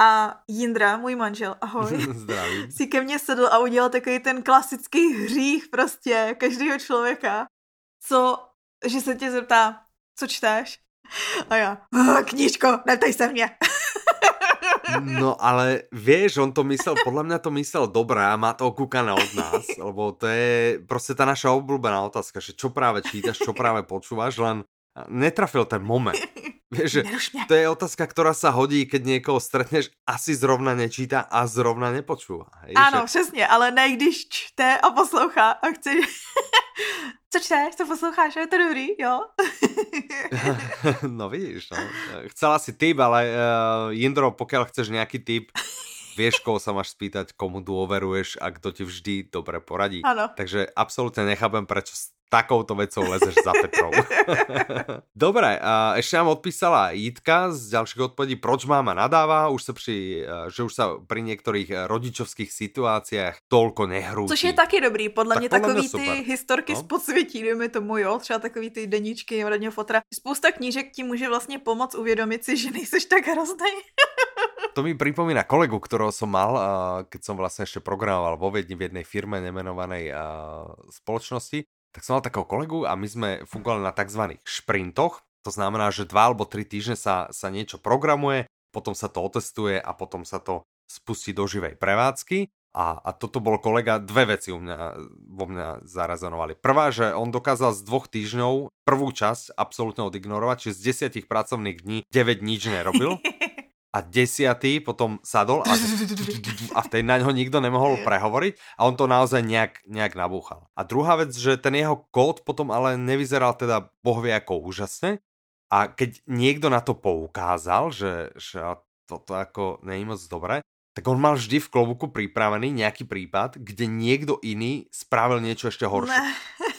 a Jindra, můj manžel, ahoj, *laughs* Zdravím. si ke mně sedl a udělal takový ten klasický hřích prostě každého člověka, co, že se tě zeptá, co čteš? A já, knížko, neptej se mě. *laughs* No ale vieš, on to myslel, podľa mňa to myslel dobré a má to okúkané od nás, lebo to je prostě ta naša obľúbená otázka, že čo práve čítaš, čo práve počúvaš, len netrafil ten moment. Vieš, že to je otázka, ktorá sa hodí, keď niekoho stretneš, asi zrovna nečíta a zrovna nepočúva. Hej, ano, že... přesně, ale ne když čte a poslouchá a chce... *laughs* Co čteš, co posloucháš, je to dobrý, jo? *laughs* no vidíš, no. Chcela si tip, ale uh, Jindro, pokiaľ chceš nejaký tip, vieš, koho sa máš spýtať, komu dôveruješ a kto ti vždy dobre poradí. Ano. Takže absolútne nechápem, prečo takouto vecou lezeš za Petrou. *laughs* Dobre, a ešte nám odpísala Jitka z ďalších odpovedí, proč máma nadáva, už sa pri, že už sa pri niektorých rodičovských situáciách toľko nehrúti. Což je taky dobrý, podle tak mě podle takový mě ty historky no? z podsvětí, dejme tomu, jo, třeba takový ty deníčky rodního fotra. Spousta knížek ti může vlastně pomoct uvědomit si, že nejseš tak hrozný. to mi pripomína kolegu, ktorého som mal, keď som vlastne ešte programoval vo Viedni v jednej firme nemenovanej spoločnosti tak som mal takého kolegu a my sme fungovali na tzv. šprintoch, to znamená, že dva alebo tri týždne sa, sa niečo programuje, potom sa to otestuje a potom sa to spustí do živej prevádzky. A, a toto bol kolega, dve veci u mňa, vo mňa zarazonovali. Prvá, že on dokázal z dvoch týždňov prvú časť absolútne odignorovať, čiže z desiatich pracovných dní 9 nič nerobil. *laughs* a desiatý potom sadol a, a vtedy na ňo nikto nemohol prehovoriť a on to naozaj nejak, nejak nabúchal. A druhá vec, že ten jeho kód potom ale nevyzeral teda bohvie ako úžasne a keď niekto na to poukázal, že, že toto ako není moc dobré, tak on mal vždy v klobuku pripravený nejaký prípad, kde niekto iný spravil niečo ešte horšie. Ne.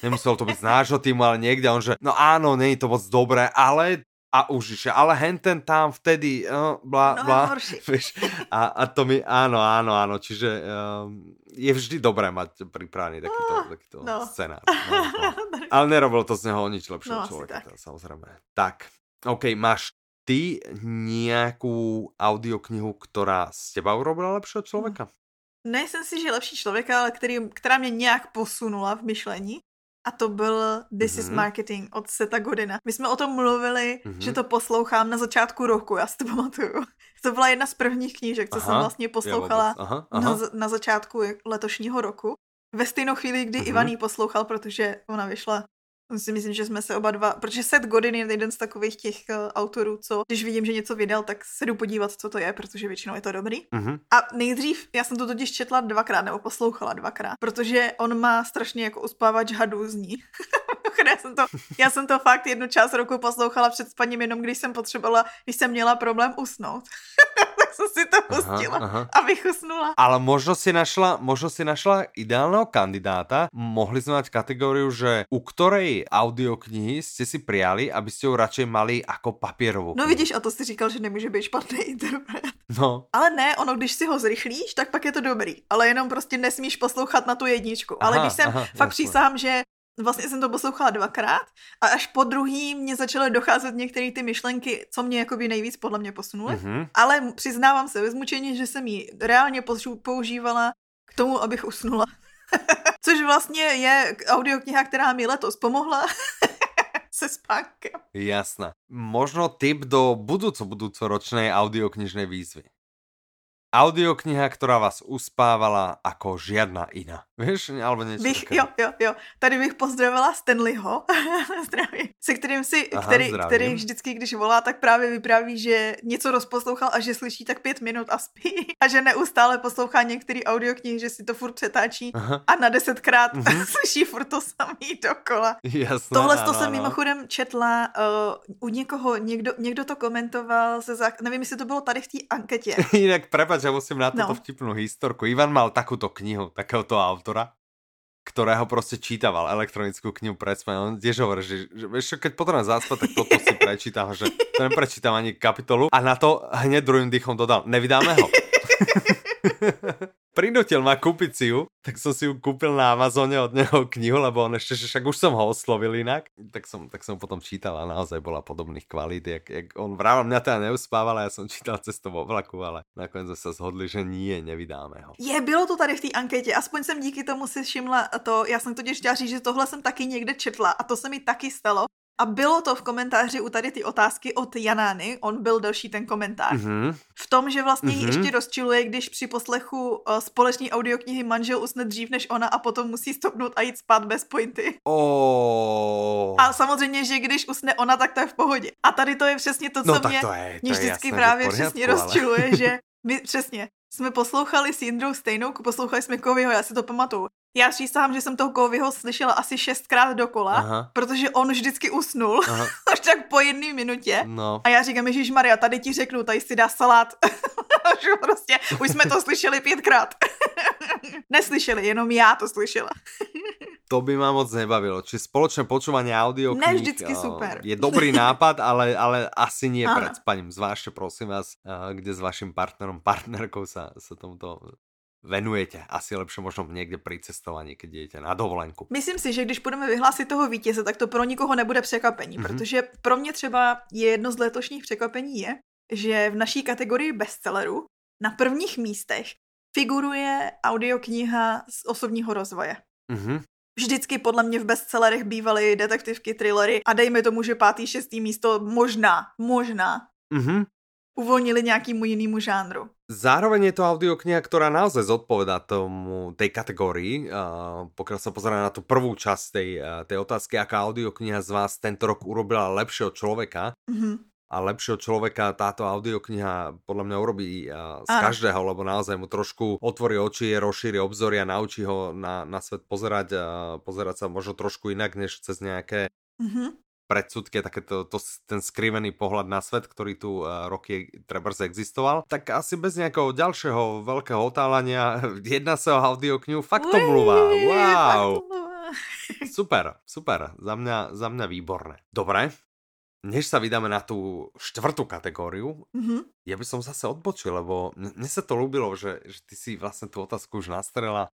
Nemusel to byť z nášho týmu, ale niekde on, že no áno, není to moc dobré, ale a už ale henten tam vtedy, uh, bla, no, bla, *laughs* vieš, a, a to mi, áno, áno, áno, čiže um, je vždy dobré mať pripravený takýto, oh, takýto no. scenár. *laughs* No, no. Ale nerobil to z neho nič lepšieho no, človeka, tak. samozrejme. Tak, OK, máš ty nejakú audioknihu, ktorá z teba urobila lepšího člověka? Nejsem si, že lepší člověka, ale který, která mě nějak posunula v myšlení a to byl This mm-hmm. is mhm. Marketing od Seta Godina. My jsme o tom mluvili, mm-hmm. že to poslouchám na začátku roku, já si to pamatuju. *laughs* To byla jedna z prvních knížek, co aha, jsem vlastně poslouchala aha, aha. Na, na začátku letošního roku. Ve stejnou chvíli, kdy mm-hmm. Ivan poslouchal, protože ona vyšla si myslím, že jsme se oba dva, protože Seth Godin je jeden z takových těch uh, autorů, co když vidím, že něco vydal, tak se jdu podívat, co to je, protože většinou je to dobrý. Mm-hmm. A nejdřív, já jsem to totiž četla dvakrát nebo poslouchala dvakrát, protože on má strašně jako uspávač hadů zní. *laughs* já, jsem to, já jsem to fakt jednu část roku poslouchala před spaním, jenom když jsem potřebovala, když jsem měla problém usnout. *laughs* jsem si to pustila, aha, aha. abych usnula. Ale možno si našla, možno si našla ideálneho kandidáta. Mohli jsme mať kategóriu, že u ktorej audioknihy jste si prijali, aby ste ju radšej mali jako papírovou. No vidíš, a to si říkal, že nemůže být špatný interpret. No. Ale ne, ono, když si ho zrychlíš, tak pak je to dobrý. Ale jenom prostě nesmíš poslouchat na tu jedničku. Aha, Ale když jsem aha, fakt přísahám, že vlastně jsem to poslouchala dvakrát a až po druhý mě začaly docházet některé ty myšlenky, co mě jakoby nejvíc podle mě posunuly. Mm-hmm. Ale přiznávám se vezmučení, že jsem ji reálně používala k tomu, abych usnula. *laughs* Což vlastně je audiokniha, která mi letos pomohla *laughs* se spánkem. Jasné. Možno tip do budúco budúcoročnej audioknižnej výzvy audiokniha, ktorá vás uspávala ako žiadna iná. Víš, alebo niečo bych, Jo, jo, jo. Tady bych pozdravila Stanleyho, *laughs* zdraví, se kterým si, Aha, který, který vždycky, když volá, tak právě vypráví, že něco rozposlouchal a že slyší tak pět minut a spí. *laughs* A že neustále poslouchá některý audioknihy, že si to furt přetáčí Aha. a na desetkrát mm-hmm. *laughs* slyší furt to samý dokola. Jasné, Tohle to jsem mimochodem četla uh, u někoho, někdo, někdo to komentoval, se zá... nevím, jestli to bylo tady v té anketě. Jinak prepač, že musím na toto no. vtipnú historku. Ivan mal takúto knihu, takéhoto autora, ktorého prostě čítaval elektronickú knihu pred. On tiež hovorí, že, že vieš, keď potrebujem zaspať, tak toto si prečítam, že to neprečítam ani kapitolu. A na to hneď druhým dýchom dodal, nevydáme ho. *laughs* prinútil ma kúpiť si ju, tak som si ju kúpil na Amazone od neho knihu, lebo on ešte, že však už som ho oslovil inak, tak som, tak som potom čítal a naozaj bola podobných kvalít, jak, jak on vrával, mňa teda neuspával a ja som *laughs* čítal cestou vo vlaku, ale nakonec sa zhodli, že nie, nevydáme ho. Je, bylo to tady v té anketě, aspoň jsem díky tomu si všimla to, já jsem totiž chtěla že tohle jsem taky někde četla a to se mi taky stalo, a bylo to v komentáři u tady ty otázky od Janány, on byl další ten komentář, mm-hmm. v tom, že vlastně mm-hmm. ještě rozčiluje, když při poslechu uh, společné audioknihy manžel usne dřív než ona a potom musí stopnout a jít spát bez pointy. Oh. A samozřejmě, že když usne ona, tak to je v pohodě. A tady to je přesně to, no, co mě, to je, to mě vždycky jasné, právě přesně rozčiluje, že *laughs* my přesně jsme poslouchali s Jindrou stejnou, poslouchali jsme Kovyho, já si to pamatuju. Já přísahám, že jsem toho Kovyho slyšela asi šestkrát dokola, Aha. protože on vždycky usnul, *laughs* až tak po jedné minutě. No. A já říkám, Ježíš Maria, tady ti řeknu, tady si dá salát. *laughs* prostě, už jsme to slyšeli pětkrát. *laughs* Neslyšeli, jenom já to slyšela. To by ma moc nebavilo. Či spoločné počúvanie audio Ne vždycky super. Je dobrý nápad, ale, ale asi nie pred spaním. Zvážte prosím vás, kde s vašim partnerom, partnerkou sa, sa tomuto venujete. Asi lepšie možno někde při cestování, když jdete na dovolenku. Myslím si, že když budeme vyhlásit toho vítěze, tak to pro nikoho nebude překvapení, mm-hmm. protože pro mě třeba je jedno z letošních překvapení je, že v naší kategorii bestselleru na prvních místech figuruje audiokniha z osobního rozvoje. Mm-hmm. Vždycky podle mě v bestsellerech bývaly detektivky, thrillery a dejme tomu, že pátý, šestý místo možná, možná mm-hmm uvolnili nějakému jinému žánru. Zároveň je to audiokniha, ktorá naozaj zodpovedá tomu, tej kategórii. Uh, pokiaľ sa na tú prvú časť tej, uh, tej otázky, aká audiokniha z vás tento rok urobila lepšieho človeka, mm-hmm. A lepšieho človeka táto audiokniha podľa mňa urobí z ano. každého, lebo naozaj mu trošku otvorí oči, rozšíri obzory a naučí ho na, na svet pozerať, a pozerať sa možno trošku inak, než cez nejaké mm-hmm. predsudky, také to, to, ten skrivený pohľad na svet, ktorý tu roky trebárs existoval. Tak asi bez nejakého ďalšieho veľkého otálania *laughs* jedna sa o audioknihu fakt to mluvá. Wow. *laughs* Super, super. Za mňa, za mňa výborné. Dobre, než sa vydáme na tú štvrtú kategóriu, mm-hmm. ja by som zase odbočil, lebo mne sa to ľúbilo, že, že ty si vlastne tú otázku už nastrela.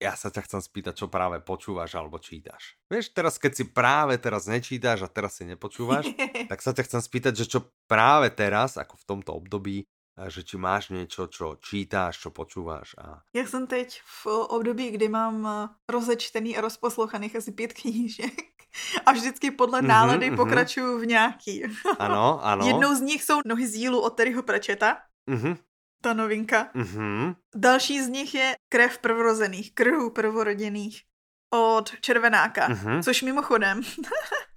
Ja sa ťa chcem spýtať, čo práve počúvaš alebo čítaš. Vieš, teraz keď si práve teraz nečítaš a teraz si nepočúvaš, *laughs* tak sa ťa chcem spýtať, že čo práve teraz, ako v tomto období, že či máš něco, čo čítáš, čo počúváš. A... Já jsem teď v období, kdy mám eh, rozečtený a rozposlouchaných asi pět knížek *laughs* a vždycky podle mhm, nálady mm-hmm, pokračuju v nějaký. *laughs* Ano, ano. Jednou z nich jsou Nohy z dílu od Terryho Prečeta. Mm-hmm. Ta novinka. Mm-hmm. Další z nich je Krev prvorozených, krvů prvoroděných od Červenáka, mm-hmm. což mimochodem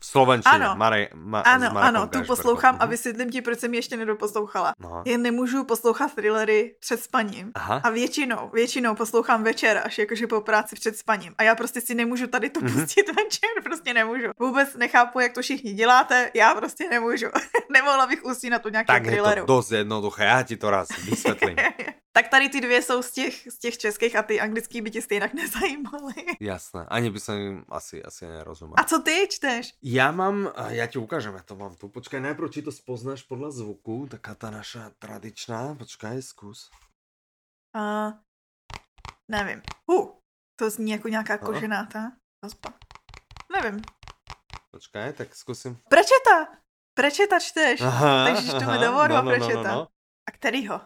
v Slovenčině. Ano, Mare, ma, ano, ano tu poslouchám a vysvětlím ti, proč jsem ji ještě nedoposlouchala. No. Jen nemůžu poslouchat thrillery před spaním. Aha. A většinou, většinou poslouchám večer, až jakože po práci před spaním. A já prostě si nemůžu tady to mm-hmm. pustit *laughs* večer, prostě nemůžu. Vůbec nechápu, jak to všichni děláte, já prostě nemůžu. *laughs* Nemohla bych usínat tu nějaký tak thrilleru. Tak je to dost jednoduché, já ti to raz *laughs* vysvětlím. tak tady ty dvě jsou z těch, z těch českých a ty anglický by tě stejně nezajímaly. Jasné, ani by se asi, asi nerozuměl. A co ty čteš? Ja mám, ja ti ukážem, ja to mám tu. Počkaj, najprv či to spoznáš podľa zvuku, taká tá naša tradičná. Počkaj, skús. Uh, nevím. Uh, to zní jako nějaká koženátá vazba. Nevím. Počkaj, tak zkusím. Prečeta! Prečeta čteš. Aha, Takže to mi dovoru no, no, prečeta. No, no, no. A kterýho?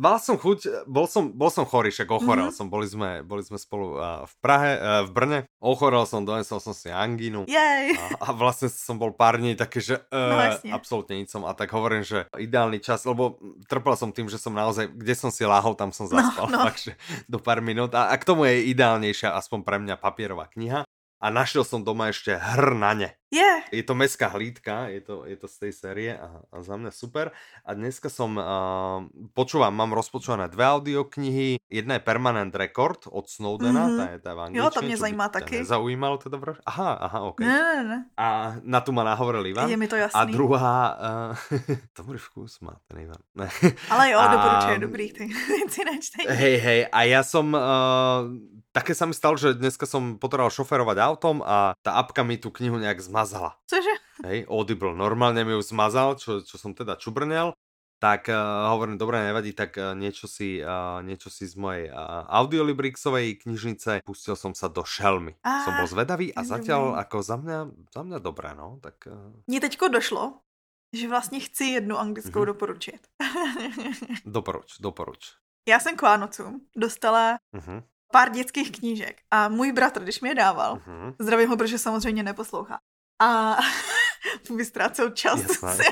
Mal som chuť, bol som, bol som chorý, však ochorel mm-hmm. som, boli sme, boli sme spolu uh, v Prahe, uh, v Brne, ochorel som, donesol som si angínu Jej. A, a vlastne som bol pár dní taký, že uh, no, absolútne nic som a tak hovorím, že ideálny čas, lebo trpel som tým, že som naozaj, kde som si láhol, tam som no, zaspal, no, no. *laughs* takže do pár minút a, a k tomu je ideálnejšia aspoň pre mňa papierová kniha a našiel som doma ešte hr na ne. Yeah. Je to mestská hlídka, je to, je to z tej série a, a za mňa super. A dneska som uh, počúvam, mám rozpočúvané dve audioknihy. Jedna je Permanent Record od Snowdena, mm-hmm. tá je tá v Jo, to mě zajímá taky. Zaujímalo teda proč? Aha, aha, ok. Ne, ne, ne. A na tu ma nahovoril Ivan. Je mi to jasný. A druhá, uh, *laughs* dobrý vkus má ten Ivan. Ne. *laughs* Ale jo, a, doporučuje, dobrý, ty *laughs* si nečtej. Hej, hej, a ja som, uh, také sa mi stalo, že dneska som potreboval šoferovať autom a tá apka mi tú knihu nejak zmala zmazala. Cože? Hej, Audible. Normálne mi ju zmazal, čo, čo som teda čubrnel. Tak uh, hovorím, dobre, nevadí, tak uh, niečo, si, uh, niečo si z mojej uh, audiolibrixovej knižnice pustil som sa do Šelmy. Ah, som bol zvedavý a zatiaľ ako za mňa, za mňa dobré, no. Tak, uh... Mně teďko došlo, že vlastně chci jednu anglickou mm-hmm. doporučit. *laughs* doporuč, doporuč. Já jsem k Vánocům dostala mm-hmm. pár dětských knížek a můj bratr, když mi je dával, mm-hmm. zdravím ho, protože samozřejmě neposlouchá, a *laughs* by ztrácel čas Jasné.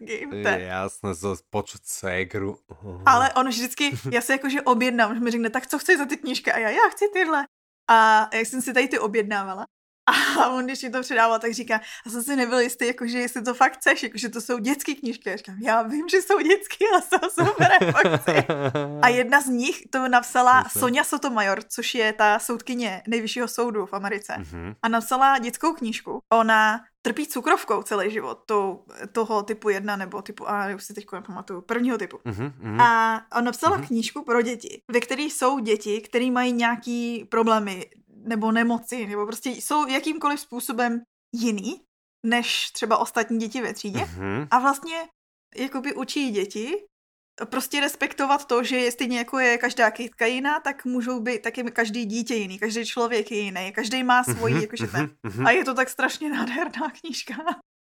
game. Jasné, to počuť ségru. Ale on vždycky, já se jakože objednám, že mi řekne, tak co chceš za ty knížky? A já, já chci tyhle. A jak jsem si tady ty objednávala, a on, když mi to předával, tak říká, a jsem si nebyl jistý, jakože jestli to fakt chceš, jakože to jsou dětské knížky. Já říkám, já vím, že jsou dětské, ale jsou super, A *laughs* jedna z nich to napsala Sonja Sotomayor, což je ta soudkyně nejvyššího soudu v Americe. Mm-hmm. A napsala dětskou knížku. Ona trpí cukrovkou celý život, to, toho typu jedna nebo typu A, už si teď nepamatuju, prvního typu. Mm-hmm. A on napsala mm-hmm. knížku pro děti, ve které jsou děti, které mají nějaký problémy nebo nemoci, nebo prostě jsou jakýmkoliv způsobem jiný, než třeba ostatní děti ve třídě. Mm-hmm. A vlastně jakoby učí děti prostě respektovat to, že stejně jako je každá kytka jiná, tak můžou být taky každý dítě jiný, každý člověk je jiný, každý má svoji, mm-hmm, jakože ten. Mm-hmm. A je to tak strašně *laughs* nádherná knížka.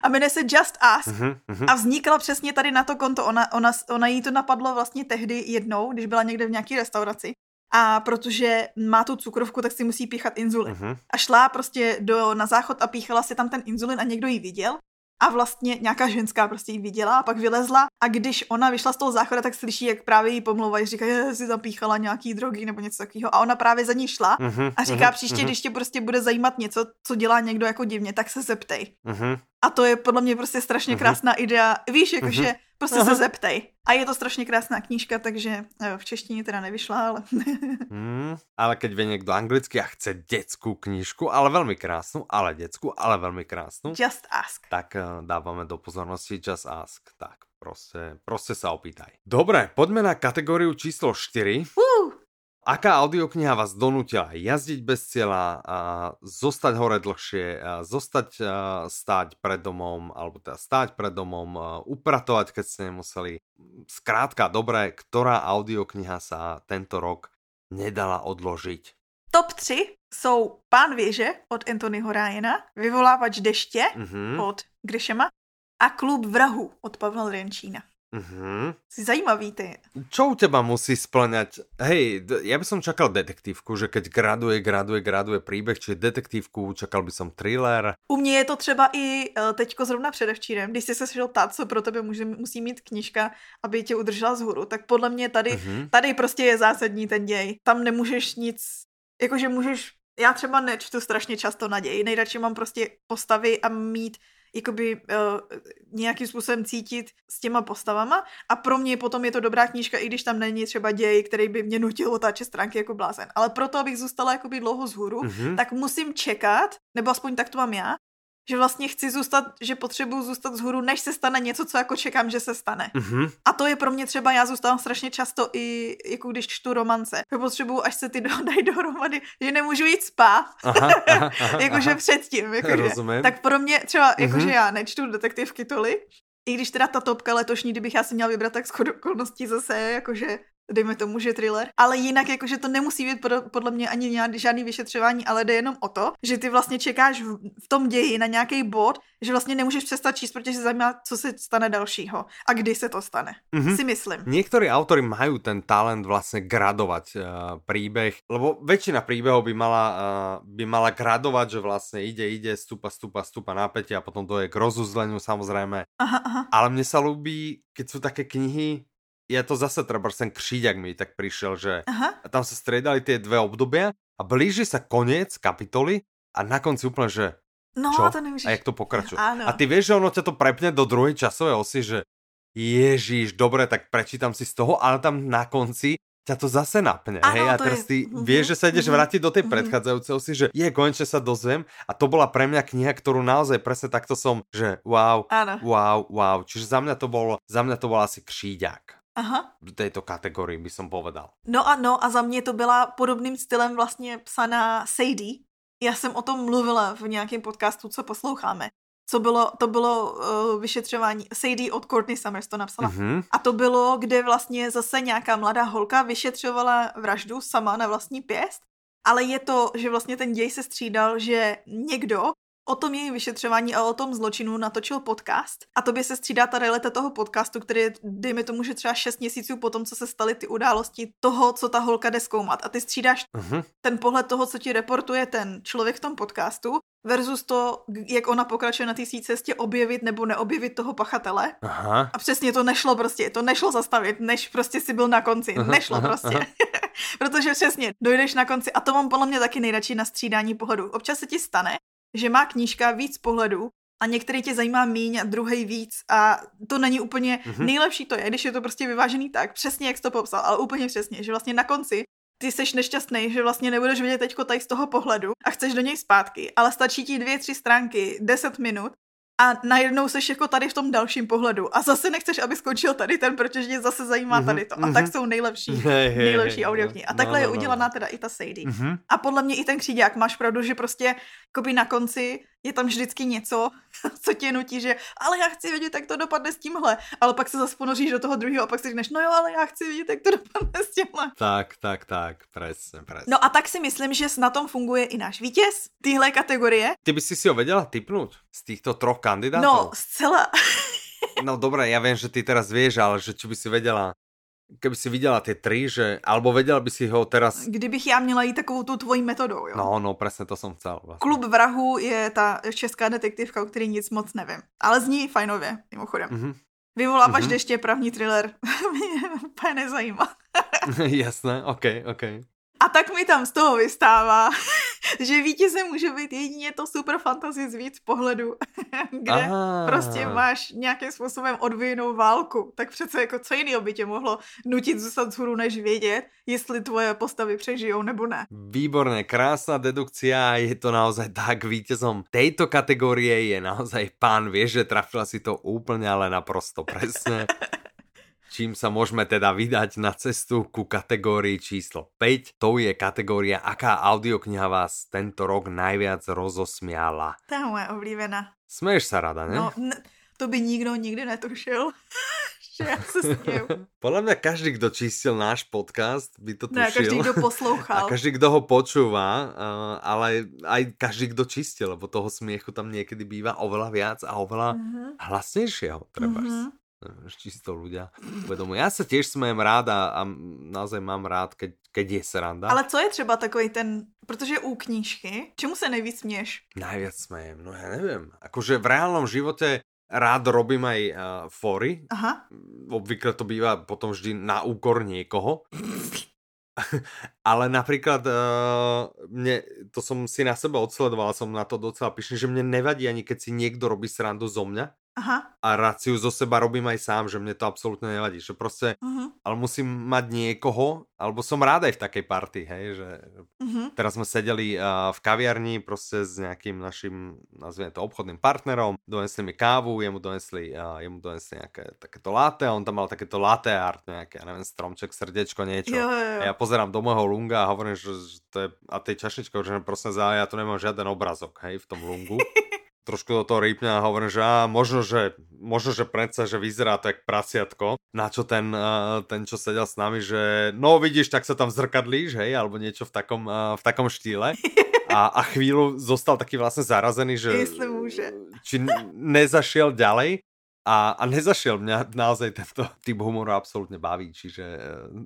A jmenuje se Just Us mm-hmm. a vznikla přesně tady na to konto. Ona, ona, ona jí to napadlo vlastně tehdy jednou, když byla někde v nějaké restauraci a protože má tu cukrovku, tak si musí píchat inzulin. Uh-huh. A šla prostě do, na záchod a píchala si tam ten inzulin a někdo ji viděl a vlastně nějaká ženská prostě ji viděla a pak vylezla a když ona vyšla z toho záchoda, tak slyší, jak právě jí pomlouvají, říká, že si zapíchala nějaký drogy nebo něco takového a ona právě za ní šla uh-huh, a říká, uh-huh, příště, uh-huh. když tě prostě bude zajímat něco, co dělá někdo jako divně, tak se zeptej. Uh-huh. A to je podle mě prostě strašně krásná uh-huh. idea. Víš, jakože uh-huh. Prostě uh-huh. se zeptej. A je to strašně krásná knížka, takže v češtině teda nevyšla, ale... *laughs* hmm, ale keď vie někdo anglicky a chce dětskou knížku, ale velmi krásnou, ale dětskou, ale velmi krásnou. Just ask. Tak uh, dáváme do pozornosti Just ask. Tak, prostě, prostě sa opýtaj. Dobre, poďme na kategóriu číslo 4. Uh. Aká audiokniha vás donutila jazdiť bez cieľa, a zostať hore dlhšie, a zostať a stáť pred domom, alebo teda stáť pred domom, a upratovať, keď ste nemuseli. Skrátka, dobré, ktorá audiokniha sa tento rok nedala odložiť? Top 3 jsou Pán věže od Anthonyho Ryana, Vyvolávač deště mm-hmm. od Grishama a Klub vrahu od Pavla Renčína. Mm-hmm. Si zajímavý ty. Čo u teba musí splňať? Hej, ja by som čakal detektívku, že keď graduje, graduje, graduje príbeh, či detektívku, čakal by som thriller. U mě je to třeba i e, teďko zrovna předevčírem, když jsi se šel ptát, co pro tebe může, musí mít knižka, aby tě udržela z hůru, tak podle mě tady, mm-hmm. tady prostě je zásadní ten děj. Tam nemůžeš nic, jakože můžeš já třeba nečtu strašně často naději, nejradši mám prostě postavy a mít jakoby uh, nějakým způsobem cítit s těma postavama a pro mě potom je to dobrá knížka, i když tam není třeba děj, který by mě nutil otáčet stránky jako blázen. Ale proto, abych zůstala jakoby dlouho vzhůru, mm-hmm. tak musím čekat, nebo aspoň tak to mám já, že vlastně chci zůstat, že potřebuji zůstat vzhůru, než se stane něco, co jako čekám, že se stane. Mm-hmm. A to je pro mě třeba, já zůstávám strašně často i jako když čtu romance. že potřebuji, až se ty *laughs* dají dohromady, že nemůžu jít spát. *laughs* jakože předtím. Jakože. Tak pro mě třeba, jakože mm-hmm. já nečtu detektivky tolik, i když teda ta topka letošní, kdybych já si měla vybrat, tak shodou okolností zase jakože dejme tomu, že thriller, ale jinak jakože to nemusí být podle mě ani žádný vyšetřování, ale jde jenom o to, že ty vlastně čekáš v, tom ději na nějaký bod, že vlastně nemůžeš přestat číst, protože se zajímá, co se stane dalšího a kdy se to stane. Mm-hmm. Si myslím. Někteří autory mají ten talent vlastně gradovat uh, příběh, lebo většina příběhů by mala, uh, by mala gradovat, že vlastně ide, ide, stupa, stupa, stupa napätí a potom to je k rozuzleniu samozřejmě. Aha, aha. Ale mně se líbí, keď jsou také knihy, je to zase treba, ten kříďak mi tak přišel, že Aha. tam se stredali ty dvě obdobia a blíži se koniec kapitoly a na konci úplně, že no, čo? To nemůžeš... A jak to pokračuje. A ty víš, že ono tě to prepne do druhé časové osy, že Ježíš, dobré, tak prečítam si z toho, ale tam na konci ťa to zase napne, ano, hej, a teraz je... ty mm-hmm. vieš, že sa ideš mm-hmm. vrátiť do tej mm-hmm. predchádzajúcej si, že je, konečne sa dozviem a to bola pre mňa kniha, ktorú naozaj presne takto som, že wow, ano. wow, wow, čiže za mňa to bolo, za mňa to bol asi kříďák. Aha. v této kategorii, by som povedal. No a no, a za mě to byla podobným stylem vlastně psaná Sadie. Já jsem o tom mluvila v nějakém podcastu, co posloucháme. Co bylo, to bylo uh, vyšetřování, Sadie od Courtney Summers to napsala. Mm-hmm. A to bylo, kde vlastně zase nějaká mladá holka vyšetřovala vraždu sama na vlastní pěst, ale je to, že vlastně ten děj se střídal, že někdo o tom jejím vyšetřování a o tom zločinu natočil podcast. A tobě se střídá ta realita toho podcastu, který je, dejme tomu, že třeba 6 měsíců po tom, co se staly ty události toho, co ta holka jde zkoumat. A ty střídáš uh-huh. ten pohled toho, co ti reportuje ten člověk v tom podcastu versus to, jak ona pokračuje na té cestě objevit nebo neobjevit toho pachatele. Aha. A přesně to nešlo prostě, to nešlo zastavit, než prostě si byl na konci. Aha, nešlo aha, prostě. Aha. *laughs* Protože přesně, dojdeš na konci a to mám podle mě taky nejradši na střídání pohledu. Občas se ti stane, že má knížka víc pohledů a některý tě zajímá míň a druhý víc a to není úplně mm-hmm. nejlepší to je, když je to prostě vyvážený tak, přesně jak jsi to popsal, ale úplně přesně, že vlastně na konci ty jsi nešťastný, že vlastně nebudeš vidět teďko tady z toho pohledu a chceš do něj zpátky, ale stačí ti dvě, tři stránky, deset minut a najednou seš jako tady v tom dalším pohledu a zase nechceš, aby skončil tady ten, protože mě zase zajímá mhm, tady to. A tak mhm. jsou nejlepší, *laughs* nejlepší audioknihy. A no, takhle je no, no, udělaná teda i ta Sadie. Mhm. A podle mě i ten kříďák, máš pravdu, že prostě na konci je tam vždycky něco, *laughs* co tě nutí, že ale já chci vědět, jak to dopadne s tímhle. Ale pak se zase ponoříš do toho druhého a pak si řekneš, no jo, ale já chci vědět, jak to dopadne s tímhle. Tak, tak, tak, presne, presne. No a tak si myslím, že na tom funguje i náš vítěz tyhle kategorie. Ty by si si ho vedela typnout z těchto troch kandidátů? No, zcela. no dobré, já vím, že ty teraz vieš, ale že čo by si vedela keby si viděla ty tři, že, alebo vedela by si ho teraz... Kdybych já měla jít takovou tu tvojí metodou, jo? No, no, přesně to jsem chcel. Vlastně. Klub vrahů je ta česká detektivka, o který nic moc nevím. Ale zní fajnově, mimochodem. Mm-hmm. Vyvolávač mm-hmm. deště, pravní thriller. *laughs* Mě úplně nezajímá. *laughs* Jasné, ok, ok. A tak mi tam z toho vystává, *laughs* že vítězem může být jedině to super fantasy z víc pohledu, *laughs* kde Aha. prostě máš nějakým způsobem odvijenou válku. Tak přece jako co jiného by tě mohlo nutit zůstat vzhůru, než vědět, jestli tvoje postavy přežijou nebo ne. Výborné, krásná dedukcia, je to naozaj tak vítězom této kategorie je naozaj pán, vieš, že trafila si to úplně ale naprosto *laughs* presne. Čím sa môžeme teda vydať na cestu ku kategórii číslo 5. To je kategória, aká audiokniha vás tento rok najviac rozosmiala. To je moje oblíbená. Smeješ sa rada, ne? No, to by nikdo nikdy netušil. *laughs* že já se Podle mě každý, kdo čistil náš podcast, by to tušil. Ne, každý, kdo poslouchal. A každý, kdo *laughs* ho počúva, ale aj každý, kdo čistil, lebo toho smiechu tam někdy bývá oveľa viac a oveľa mm-hmm. hlasnejšieho, treba. Mm-hmm čisto ľudia uvedomujú. Ja sa tiež smejem rád a, a naozaj mám rád, keď, keď je sranda. Ale co je třeba takový ten, protože u knížky, čemu se nejvíc směš? Najviac smejem, no ja neviem. Akože v reálnom živote rád robím aj uh, fory. Aha. Obvykle to býva potom vždy na úkor niekoho. *laughs* Ale napríklad uh, mne, to som si na sebe odsledoval, som na to docela pyšný, že mne nevadí ani keď si niekto robí srandu zo mňa. Aha. A raciu zo seba robím aj sám, že mne to absolútne nevadí. Že proste, uh-huh. ale musím mať niekoho, alebo som rád aj v takej party, hej, že uh-huh. teraz sme sedeli uh, v kaviarni proste s nejakým našim, nazvime to obchodným partnerom, donesli mi kávu, jemu donesli, uh, jemu donesli nejaké takéto latte, a on tam mal takéto latte art, nejaké, ja neviem, stromček, srdiečko, niečo. Jo, jo, jo. A ja pozerám do môjho lunga a hovorím, že, že to je, a tej čašnička, že prosím za, ja tu nemám žiaden obrazok, hej, v tom lungu. *laughs* trošku do toho rýpňa a hovorím, že á, možno, že, možno, že predsa, že vyzerá to jak prasiatko, na čo ten, ten, čo sedel s nami, že no vidíš, tak sa tam zrkadlíš, hej, alebo niečo v takom, v takom štýle. A, a chvíľu zostal taký vlastne zarazený, že či nezašiel ďalej. A, a nezašiel mňa naozaj tento *laughs* typ humoru absolútne baví, čiže e,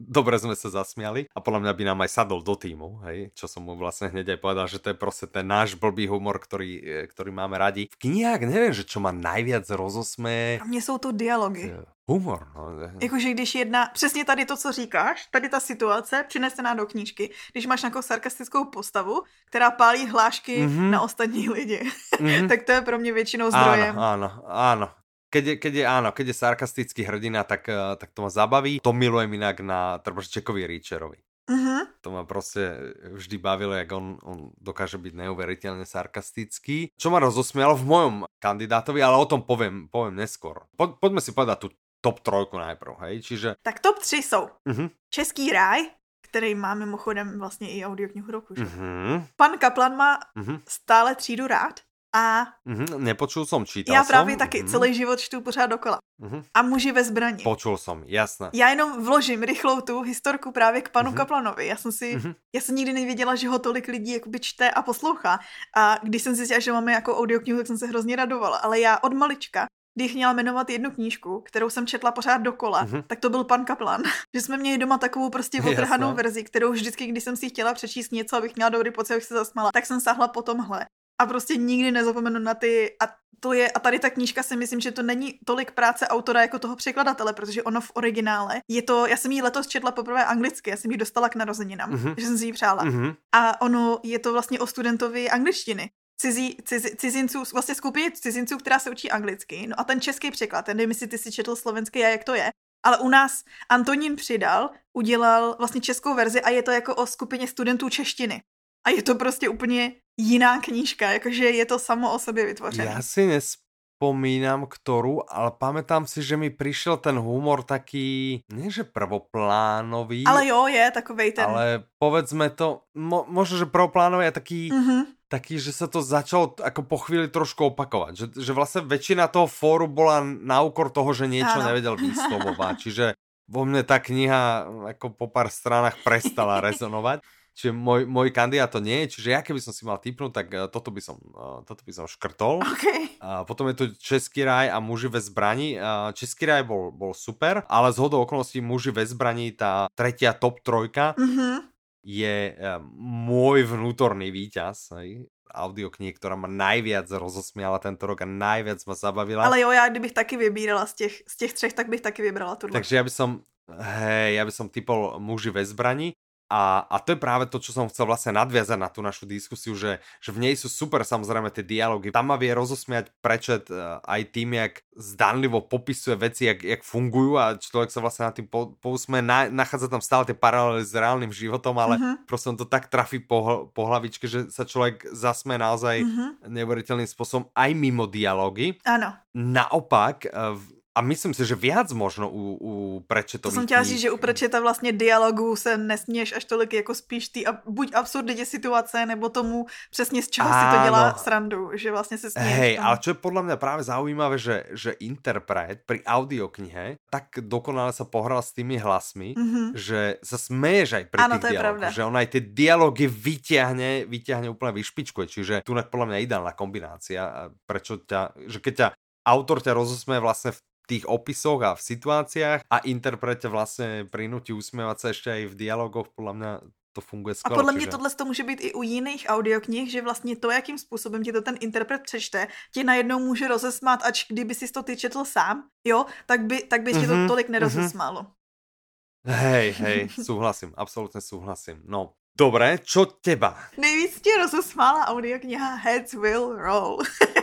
dobre sme sa zasmiali a podľa mňa by nám aj sadol do týmu, hej, čo som mu vlastne hneď aj povedal, že to je proste ten náš blbý humor, ktorý, e, ktorý máme radi. V knihách neviem, že čo ma najviac rozosme. A mně jsou to dialogy. Humor, no. Jakože když jedna, přesně tady to, co říkáš, tady ta situace přinesená do knížky, když máš nějakou sarkastickou postavu, která pálí hlášky mm-hmm. na ostatní lidi, mm-hmm. *laughs* tak to je pro mě většinou zdrojem. Áno, áno, áno keď je, keď je, áno, keď je sarkastický hrdina, tak, eh, tak to ma zabaví. To milujem inak na Jackovi Reacherovi. Uh-huh. To ma prostě vždy bavilo, jak on, on dokáže byť neuveriteľne sarkastický. Čo ma rozosmialo v mojom kandidátovi, ale o tom poviem, poviem neskôr. Po, poďme si povedať tu top trojku najprv, hej, čiže... Tak top 3 jsou uh-huh. Český ráj, který má mimochodem vlastně i audioknihu roku, že? Uh-huh. Pan Kaplan má uh-huh. stále třídu rád. A mm-hmm, nepočul som, čítal Já právě som. taky mm-hmm. celý život čtu pořád dokola. Mm-hmm. A muži ve zbraní. Počul som, jasné. Já jenom vložím rychlou tu historku právě k panu mm-hmm. Kaplanovi. Já jsem si, mm-hmm. já jsem nikdy nevěděla, že ho tolik lidí jakoby čte a poslouchá. A když jsem zjistila, že máme jako audioknihu, tak jsem se hrozně radovala. Ale já od malička když měla jmenovat jednu knížku, kterou jsem četla pořád dokola, mm-hmm. tak to byl pan Kaplan. *laughs* že jsme měli doma takovou prostě otrhanou verzi, kterou vždycky, když jsem si chtěla přečíst něco, abych měla dobrý pocit, abych se zasmala, tak jsem sáhla po tomhle a prostě nikdy nezapomenu na ty a to je, a tady ta knížka si myslím, že to není tolik práce autora jako toho překladatele, protože ono v originále je to, já jsem ji letos četla poprvé anglicky, já jsem ji dostala k narozeninám, mm-hmm. že jsem si ji přála. Mm-hmm. A ono je to vlastně o studentovi angličtiny. Cizí, cizi, cizinců, vlastně skupině cizinců, která se učí anglicky. No a ten český překlad, ten nevím, jestli ty si četl slovenský a jak to je, ale u nás Antonín přidal, udělal vlastně českou verzi a je to jako o skupině studentů češtiny. A je to prostě úplně jiná knížka, jakože je to samo o sobě vytvořené. Já si nespomínám kterou, ale pamätám si, že mi přišel ten humor taký, ne že prvoplánový. Ale jo, je takovej ten. Ale povedzme to, mo, možno, že prvoplánový je taký, mm-hmm. taký, že se to začalo jako po chvíli trošku opakovat. Že, že vlastně většina toho fóru byla na úkor toho, že něco nevedel vyslovovat. Čiže vo mne ta kniha jako po pár stranách prestala *laughs* rezonovat. Čiže môj, môj kandidát to nie je, čiže ja keby som si mal typnúť, tak uh, toto by som, uh, toto by som škrtol. Okay. Uh, potom je tu Český raj a muži ve zbraní. Uh, Český raj bol, bol super, ale z hodou okolností muži ve zbraní, tá tretia top trojka, mm-hmm. je uh, môj vnútorný víťaz. Hej? audioknih, ktorá ma najviac rozosmiala tento rok a najviac ma zabavila. Ale jo, já kdybych taky vybírala z těch, z těch třech, tak bych taky vybrala tu. Takže ja by som, hej, ja by som typol muži ve zbrani a, a to je práve to, čo som chcel vlastne nadviazať na tú našu diskusiu, že, že v nej sú super samozrejme tie dialógy. Tam ma vie rozosmiať prečet aj tým, jak zdanlivo popisuje veci, jak, jak fungujú a človek sa vlastne na tým po, pousme. Na, nachádza tam stále tie paralely s reálnym životom, ale uh-huh. proste on to tak trafí po, po hlavičke, že sa človek zasme naozaj uh-huh. neuveriteľným spôsobom aj mimo dialógy. Áno. Naopak, uh, a myslím si, že viac možno u, u Prečetových To jsem chtěla říct, že u Prečeta vlastně dialogu se nesměš až tolik jako spíš ty buď absurditě situace, nebo tomu přesně z čeho Áno. si to dělá srandu, že vlastně se směješ. Hej, tam. ale čo je podľa mňa práve zaujímavé, že, že interpret pri audioknihe tak dokonale sa pohral s tými hlasmi, mm-hmm. že sa smeješ aj pri Áno, tých dialogoch, že on aj tie dialógy vyťahne, vyťahne úplne vyšpičkuje, čiže tu podľa mňa ideálna kombinácia, prečo ťa, že keď ťa autor ťa rozosmeje vlastne v tých opisoch a v situáciách a interprete vlastně prinutí usmívat se ještě i v dialogoch, podle mě to funguje skvěle. A podle mě čiže... tohle to může být i u jiných audioknih, že vlastně to, jakým způsobem ti to ten interpret přečte, ti najednou může rozesmát, ač kdyby si to ty četl sám, jo, tak by, tak by mm-hmm, ti to mhm, tolik mhm. nerozesmálo. Mm-hmm. Hej, hej, *laughs* souhlasím, absolutně souhlasím. No, Dobré, čo teba? Nejvíc tě rozosmála audiokniha Heads Will Roll,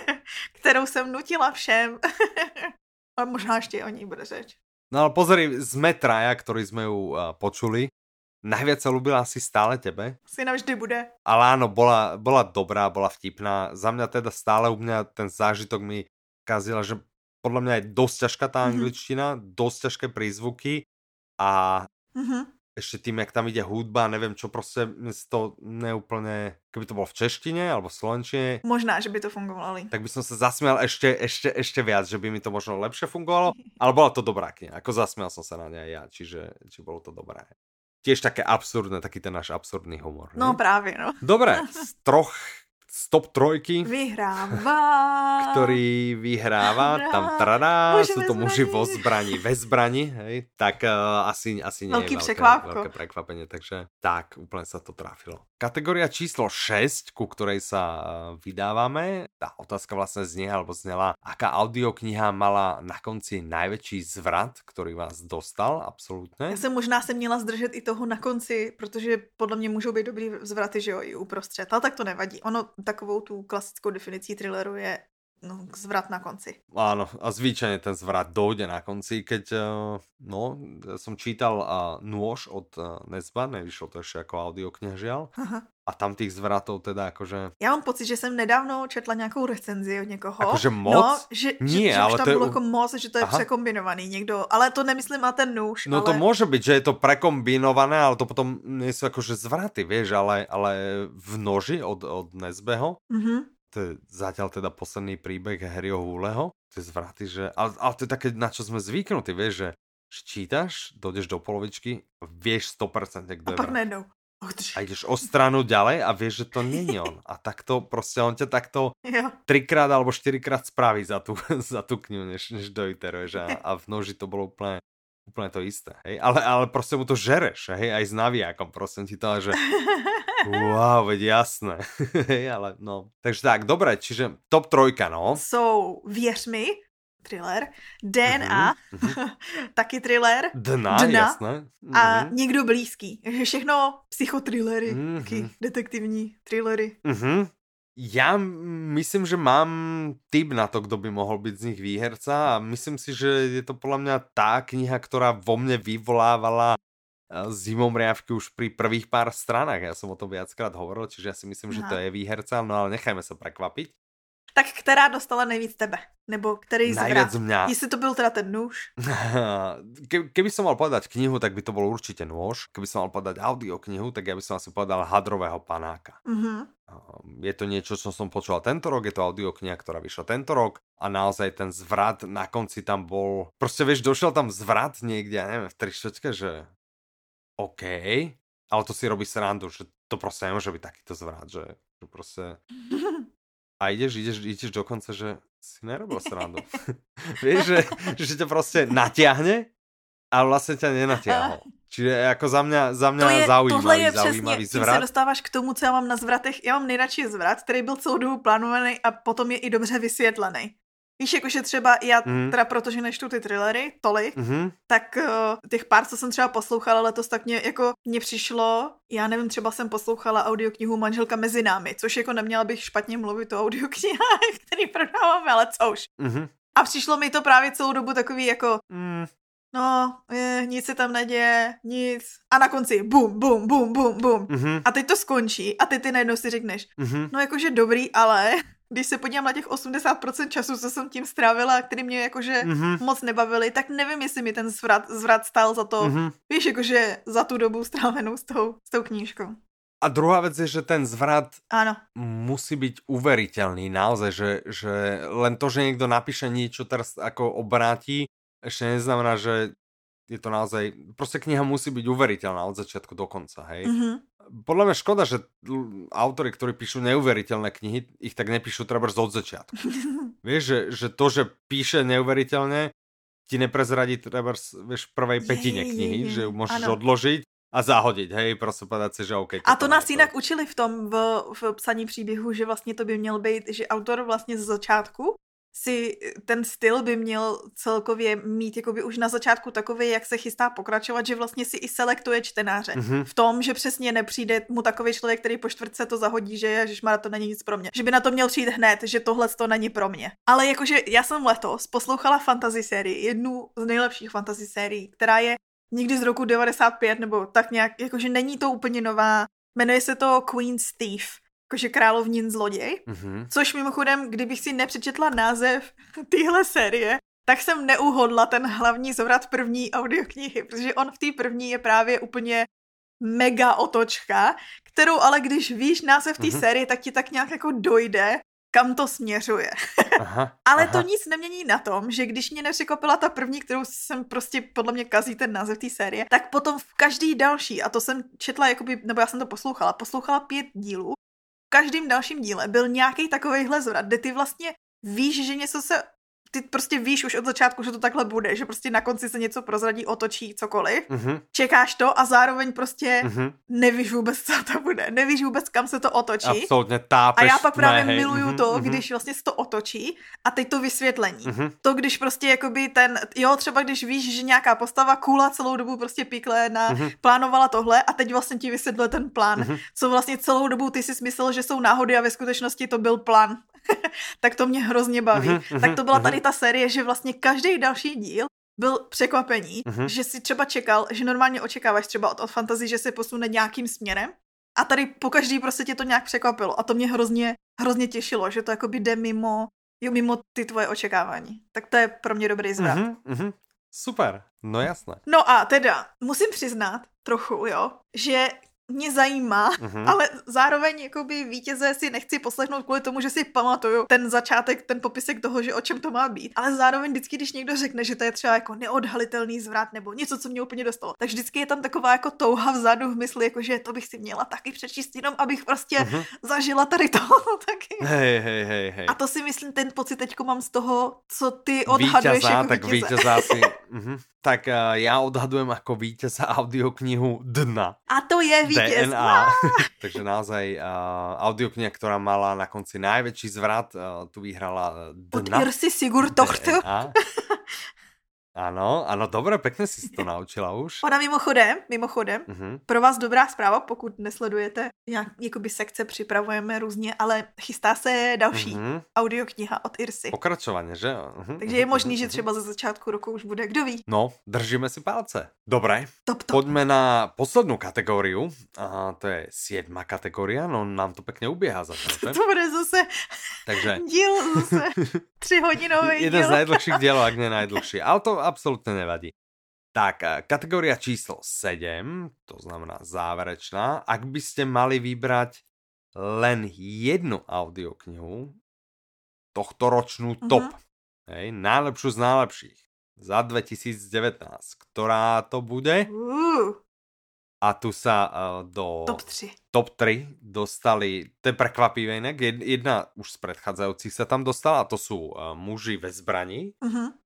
*laughs* kterou jsem nutila všem. *laughs* A možná ještě o ní bude řeč. No ale pozri, sme traja, ktorí sme ju uh, počuli. Najviac sa ľúbila asi stále tebe. Si navždy bude. Ale áno, bola, bola dobrá, bola vtipná. Za mňa teda stále u mňa ten zážitok mi kazila, že podľa mňa je dosť ťažká tá mm-hmm. angličtina, dosť ťažké prízvuky a mm-hmm ešte tým, jak tam ide hudba, nevím čo, prostě to neúplně, keby to bylo v češtině alebo v slovenčině. Možná, že by to fungovalo. Tak by som se zasmial ešte, ešte, ešte viac, že by mi to možno lepšie fungovalo, *laughs* ale bola to dobrá kniha, ako zasmial som sa na nej ja, čiže, či bolo to dobré. Tiež také absurdné, taký ten náš absurdný humor. No ne? právě, no. Dobre, z *laughs* troch stop trojky. Vyhrává. Vyhráva. Vyhrává. Tam tradá, sú to muži vo zbrani, ve zbrani, hej. Tak uh, asi, asi nie Veľký je veľké, veľké prekvapenie, takže tak, úplne sa to trafilo. Kategória číslo 6, ku ktorej sa uh, vydávame, tá otázka vlastne znie, alebo znela, aká audiokniha mala na konci najväčší zvrat, ktorý vás dostal, absolútne. Já jsem možná se měla zdržet i toho na konci, protože podle mě můžou být dobrý zvraty, že jo, i uprostřed, ale tak to nevadí. Ono takovou tu klasickou definicí thrilleru je no, zvrat na konci. Áno, a zvyčajne ten zvrat dojde na konci, keď, eh, no, som čítal uh, Nôž od uh, Nesba, nevyšlo to ešte ako audiokniha žiaľ, Aha. A tam těch zvratov teda akože... Já mám pocit, že jsem nedávno četla nějakou recenzi od někoho. Akože moc? No, že, Nie, že, že ale už tam to bylo je... jako moc, že to je Aha. překombinovaný někdo, ale to nemyslím na ten nůž. No ale... to může být, že je to prekombinované, ale to potom nejsou akože zvraty, vieš, ale, ale v noži od, od Nesbeho, mm -hmm. to je zatiaľ teda posledný príbeh Harryho Huleho, to je zvraty, že, ale, ale to je také, na čo sme zvyknutí, vieš, že čítaš, dojdeš do polovičky, vieš 100% kdo je. A pak najednou. A ideš o stranu ďalej a vieš, že to není on. A takto prostě on ťa takto jo. trikrát alebo štyrikrát spraví za tu, *laughs* za tu knihu, než, než doiteruješ. A, a v noži to bolo úplne, úplne to isté. Hej? Ale, ale prostě mu to žereš, hej? aj s navijákom. Prosím ti to, že *laughs* wow, veď jasné. *laughs* hej, ale no. Takže tak, dobré, čiže top trojka, no. Jsou, so, věř mi, thriller, DNA, mm-hmm. *laughs* taky thriller, Dna, Dna jasné. Mm-hmm. a mhm. někdo blízký. *laughs* Všechno psychotrillery, mm-hmm. taky detektivní thrillery. Mm-hmm. Já myslím, že mám tip na to, kdo by mohl být z nich výherca a myslím si, že je to podle mě tá kniha, která vo mne vyvolávala eh, zimom riavky už pri prvých pár stranách. Já jsem o tom viackrát hovoril, čiže já si myslím, Aha. že to je výherca, no ale nechajme se prekvapiť. Tak která dostala nejvíc tebe? Nebo který Najviac mňa. Jestli to byl teda ten nůž? *laughs* Ke, keby som mal povedať knihu, tak by to bol určite nôž. Keby som mal povedať audioknihu, tak ja by som asi povedal Hadrového panáka. Mm-hmm. Je to niečo, čo som počúval tento rok, je to audiokniha, ktorá vyšla tento rok a naozaj ten zvrat na konci tam bol... Proste vieš, došiel tam zvrat niekde, ja neviem, v trištečke, že OK, ale to si robí srandu, že to prostě nemůže být takýto zvrat, že, že prostě... *laughs* A ideš, ideš, ideš dokonce, že si nerobil srandu. *laughs* *laughs* Víš, že, že tě prostě natiahne, ale vlastně tě nenatiahol. Čiže jako za mě, za mě to je, zaujímavý, tohle je zaujímavý přesně, zvrat. se dostáváš k tomu, co já mám na zvratech. Já mám nejradši zvrat, který byl celou dobu plánovaný a potom je i dobře vysvětlený. Víš, jakože třeba já, mm. teda protože nečtu ty thrillery tolik, mm-hmm. tak uh, těch pár, co jsem třeba poslouchala letos, tak mě jako mně přišlo, já nevím, třeba jsem poslouchala audioknihu Manželka mezi námi, což jako neměla bych špatně mluvit o audioknihách, *laughs* který prodáváme, ale co už. Mm-hmm. A přišlo mi to právě celou dobu takový jako, mm, no, je, nic se tam neděje, nic. A na konci bum, bum, bum, bum, bum. Mm-hmm. A teď to skončí a ty ty najednou si řekneš, mm-hmm. no jakože dobrý, ale když se podívám na těch 80% času, co jsem tím strávila, který mě jakože mm-hmm. moc nebavili, tak nevím, jestli mi ten zvrat, zvrat stál za to, mm-hmm. víš, jakože za tu dobu strávenou s tou, s tou knížkou. A druhá věc je, že ten zvrat ano. musí být uveritelný, naozaj, že, že len to, že někdo napíše něco, teraz jako obrátí, ještě neznamená, že je to naozaj, prostě kniha musí být uveriteľná od začátku do konca, hej. Mm-hmm. Podľa mňa škoda, že autory, ktorí píšu neuveriteľné knihy, ich tak nepíšu treba od začiatku. *laughs* vieš, že, že to, že píše neuveriteľne, ti neprezradí treba vieš, v prvej petine knihy, je, je, je. že ju môžeš ano. odložiť a zahodit, hej, prostě povedat si, že OK. A to nás jinak učili v tom, v, v psaní příběhu, že vlastně to by měl být, že autor vlastně z začátku si ten styl by měl celkově mít jakoby už na začátku takový, jak se chystá pokračovat, že vlastně si i selektuje čtenáře. Mm-hmm. V tom, že přesně nepřijde mu takový člověk, který po čtvrtce to zahodí, že ježišmar, to není nic pro mě. Že by na to měl přijít hned, že tohle to není pro mě. Ale jakože já jsem letos poslouchala fantasy sérii, jednu z nejlepších fantasy sérií, která je někdy z roku 95 nebo tak nějak, jakože není to úplně nová. Jmenuje se to Queen's Thief jakože královnin zloděj, mm-hmm. což mimochodem, kdybych si nepřečetla název *laughs* téhle série, tak jsem neuhodla ten hlavní zvrat první audioknihy, protože on v té první je právě úplně mega otočka, kterou ale když víš název té mm-hmm. série, tak ti tak nějak jako dojde, kam to směřuje. *laughs* Aha, ale aha. to nic nemění na tom, že když mě nepřekopila ta první, kterou jsem prostě podle mě kazí ten název té série, tak potom v každý další, a to jsem četla, jakoby, nebo já jsem to poslouchala, poslouchala pět dílů každém dalším díle byl nějaký takovejhle zvrat, kde ty vlastně víš, že něco se ty prostě víš už od začátku, že to takhle bude, že prostě na konci se něco prozradí, otočí, cokoliv. Mm-hmm. Čekáš to a zároveň prostě mm-hmm. nevíš vůbec, co to bude. Nevíš vůbec, kam se to otočí. Absolutně tápeš. A já pak právě ne, miluju mm-hmm. to, mm-hmm. když vlastně se to otočí a teď to vysvětlení. Mm-hmm. To, když prostě jakoby ten, jo, třeba když víš, že nějaká postava kůla celou dobu prostě píkle na, mm-hmm. plánovala tohle a teď vlastně ti vysvětluje ten plán, mm-hmm. co vlastně celou dobu ty si myslel, že jsou náhody a ve skutečnosti to byl plán. *laughs* tak to mě hrozně baví. Mm-hmm. Tak to byla tady ta série, že vlastně každý další díl byl překvapení, mm-hmm. že si třeba čekal, že normálně očekáváš třeba od, od fantasy, že se posune nějakým směrem a tady po každý prostě tě to nějak překvapilo a to mě hrozně, hrozně těšilo, že to jako jde mimo, jo, mimo ty tvoje očekávání. Tak to je pro mě dobrý zvrat. Mm-hmm, mm-hmm. Super, no jasné. No a teda, musím přiznat trochu, jo, že mě zajímá, mm-hmm. ale zároveň jakoby vítěze si nechci poslechnout kvůli tomu, že si pamatuju ten začátek, ten popisek toho, že o čem to má být. Ale zároveň vždycky, když někdo řekne, že to je třeba jako neodhalitelný zvrat nebo něco, co mě úplně dostalo, tak vždycky je tam taková jako touha vzadu v mysli, jako že to bych si měla taky přečíst, jenom abych prostě mm-hmm. zažila tady to *laughs* taky. Hej, hej, hej, hej. A to si myslím, ten pocit teďko mám z toho, co ty odhaduješ vítěza, jako tak vítěze si, mm-hmm. *laughs* tak uh, já odhadujem jako vítěza audioknihu Dna. A to je vítěz DNA. *laughs* Takže naozaj uh, audiokniha, ktorá mala na konci najväčší zvrat, uh, tu vyhrala Dna. Od Irsi Sigurtochtu. Ano, ano, dobré, pěkně si to naučila už. Ona mimochodem, mimochodem, uh-huh. pro vás dobrá zpráva, pokud nesledujete, nějak jakoby sekce připravujeme různě, ale chystá se další uh-huh. audiokniha od Irsy. Pokračovaně, že Uh-huh. Takže je možný, že třeba ze začátku roku už bude, kdo ví. No, držíme si palce. Dobré, top, top. pojďme na poslednou kategorii. A to je siedma kategoria, no nám to pěkně uběhá za *laughs* To bude zase Takže... díl zase *laughs* třihodinový díl. Jeden z najdlhších dílů, jak ne najdlhší. Ale to absolútne nevadí. Tak, eh, kategória číslo 7, to znamená záverečná. Ak by ste mali vybrať len jednu audioknihu, tohto ročnú mhm. top, uh -huh. hej, najlepšiu z najlepších za 2019, ktorá to bude? Uh. a tu sa uh, do top 3. top 3 dostali, to je prekvapivé inak, jedna už z predchádzajúcich sa tam dostala, a to sú uh, muži ve zbraní. Uh-huh. Aha,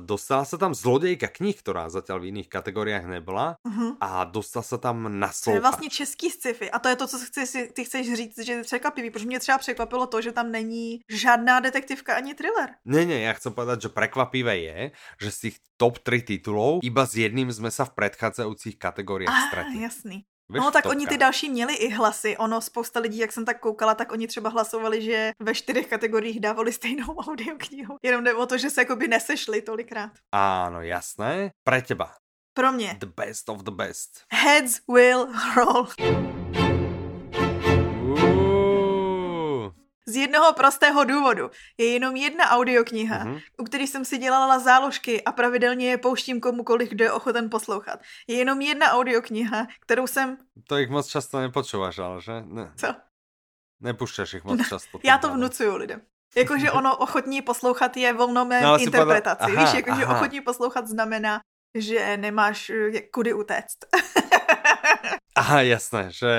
dostala sa tam zlodejka knih, ktorá zatiaľ v iných kategoriách nebola uh-huh. a dostal sa tam na To je vlastně český sci-fi a to je to, co chci, ty chceš říct, že je překvapivý, protože mě třeba překvapilo to, že tam není žádná detektivka ani thriller. Ne, ne, ja chcem povedať, že prekvapivé je, že z tých top 3 titulov iba s jedným sme sa v predchádzajúcich kategoriách ah, stratili. jasný. Víš, no tak oni ty další měli i hlasy. Ono spousta lidí, jak jsem tak koukala, tak oni třeba hlasovali, že ve čtyřech kategoriích dávali stejnou *laughs* audioknihu. Jenom jde o to, že se jakoby nesešli tolikrát. Áno, jasné. Pre teba. Pro mě. The best of the best. Heads will roll. Z jednoho prostého důvodu. Je jenom jedna audiokniha, mm-hmm. u které jsem si dělala záložky a pravidelně je pouštím komukoliv, kdo je ochoten poslouchat. Je jenom jedna audiokniha, kterou jsem... To jich moc často nepočúvaš, ale že? Ne. Co? Nepušťaš ich moc no, často. Já to vnucuju lidem. Jakože ono *laughs* ochotní poslouchat je volnomé no, interpretaci. Podle... Víš, jakože ochotní poslouchat znamená, že nemáš eh, kudy utéct. *laughs* Aha, jasné, že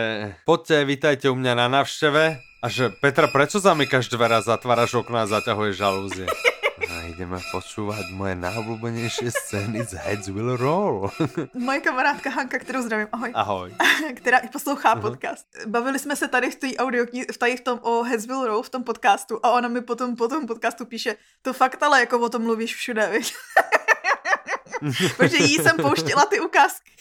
poďte, vítajte u mňa na návšteve a že Petra, prečo zamykáš dvere, zatváraš okna a zaťahuješ žalúzie? *laughs* A ideme počúvať moje najobľúbenejšie scény z Heads Will Roll. *laughs* Moje kamarádka Hanka, kterou zdravím, ahoj. Ahoj. *laughs* Která i poslouchá uh-huh. podcast. Bavili jsme se tady v té audio, v tady v tom o Heads Will Roll, v tom podcastu a ona mi potom po tom podcastu píše, to fakt ale jako o tom mluvíš všude, víš. *laughs* Protože jí jsem pouštěla ty ukázky.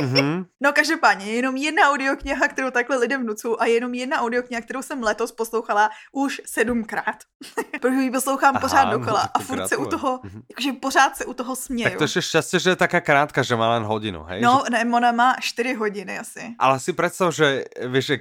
mm-hmm. No každopádně, je jenom jedna audiokniha, kterou takhle lidem vnucu a je jenom jedna audiokniha, kterou jsem letos poslouchala už sedmkrát. *laughs* Protože ji poslouchám Aha, pořád dokola a furt se u toho, mm-hmm. jakože pořád se u toho směju. Tak to je šťastie, že je taká krátka, že má len hodinu, hej? No, že... ne, ona má 4 hodiny asi. Ale si představ, že víš,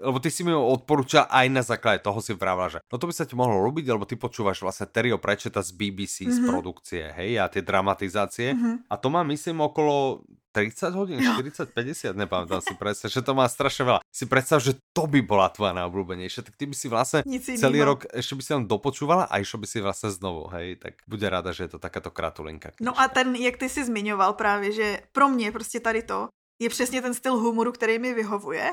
lebo ty si mi ho odporúčal aj na základe toho si vravila, že no to by sa ti mohlo ľúbiť, lebo ty počúvaš vlastne Terryho Prečeta z BBC, mm-hmm. z mhm. produkcie, hej, a tie dramatizácie. Mm-hmm. A to má, myslím, okolo 30 hodín, 40, 50, nepamätám si presne, že to má strašne veľa. Si predstav, že to by bola tvoja najobľúbenejšia, tak ty by si vlastne Nic celý iného. rok ešte by si len dopočúvala a išlo by si vlastne znovu, hej, tak bude rada, že je to takáto kratulinka. No a ten, jak ty si zmiňoval právě, že pro mě prostě tady to je přesně ten styl humoru, který mi vyhovuje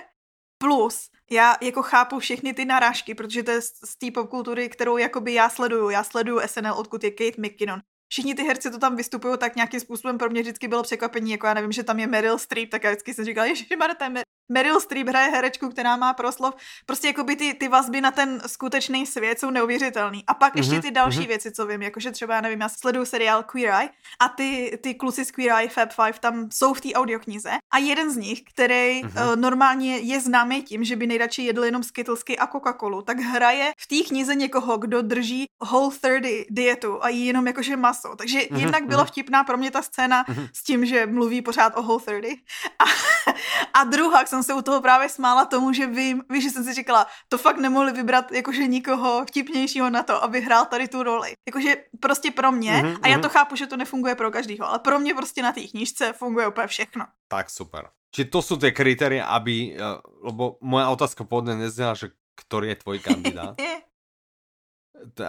Plus, já jako chápu všechny ty narážky, protože to je z té popkultury, kterou jakoby já sleduju. Já sleduju SNL, odkud je Kate McKinnon všichni ty herci to tam vystupují tak nějakým způsobem. Pro mě vždycky bylo překvapení, jako já nevím, že tam je Meryl Streep, tak já vždycky jsem říkala, že to je Meryl Streep hraje herečku, která má proslov. Prostě jako by ty, ty vazby na ten skutečný svět jsou neuvěřitelný. A pak mm-hmm, ještě mhm, ty další mm-hmm. věci, co vím, jakože třeba, já nevím, já sleduju seriál Queer Eye a ty, ty kluci z Queer Eye Fab Five tam jsou v té audioknize a jeden z nich, který mm-hmm. uh, normálně je známý tím, že by nejradši jedl jenom Skittlesky a Coca-Colu, tak hraje v té knize někoho, kdo drží Whole 30 dietu a jí jenom jakože maso. Takže mm-hmm, jednak byla mhm. vtipná pro mě ta scéna mm-hmm. s tím, že mluví pořád o Whole 30. A, a druhá, jsem se u toho právě smála tomu, že vím, víš, že jsem si říkala, to fakt nemohli vybrat jakože nikoho vtipnějšího na to, aby hrál tady tu roli. Jakože prostě pro mě, mm-hmm, a já mhm. to chápu, že to nefunguje pro každýho, ale pro mě prostě na té knížce funguje úplně všechno. Tak super. Či to jsou ty kritéria, aby, eh, lebo moja otázka pôvodne neznala, že ktorý je tvoj kandidát. *laughs*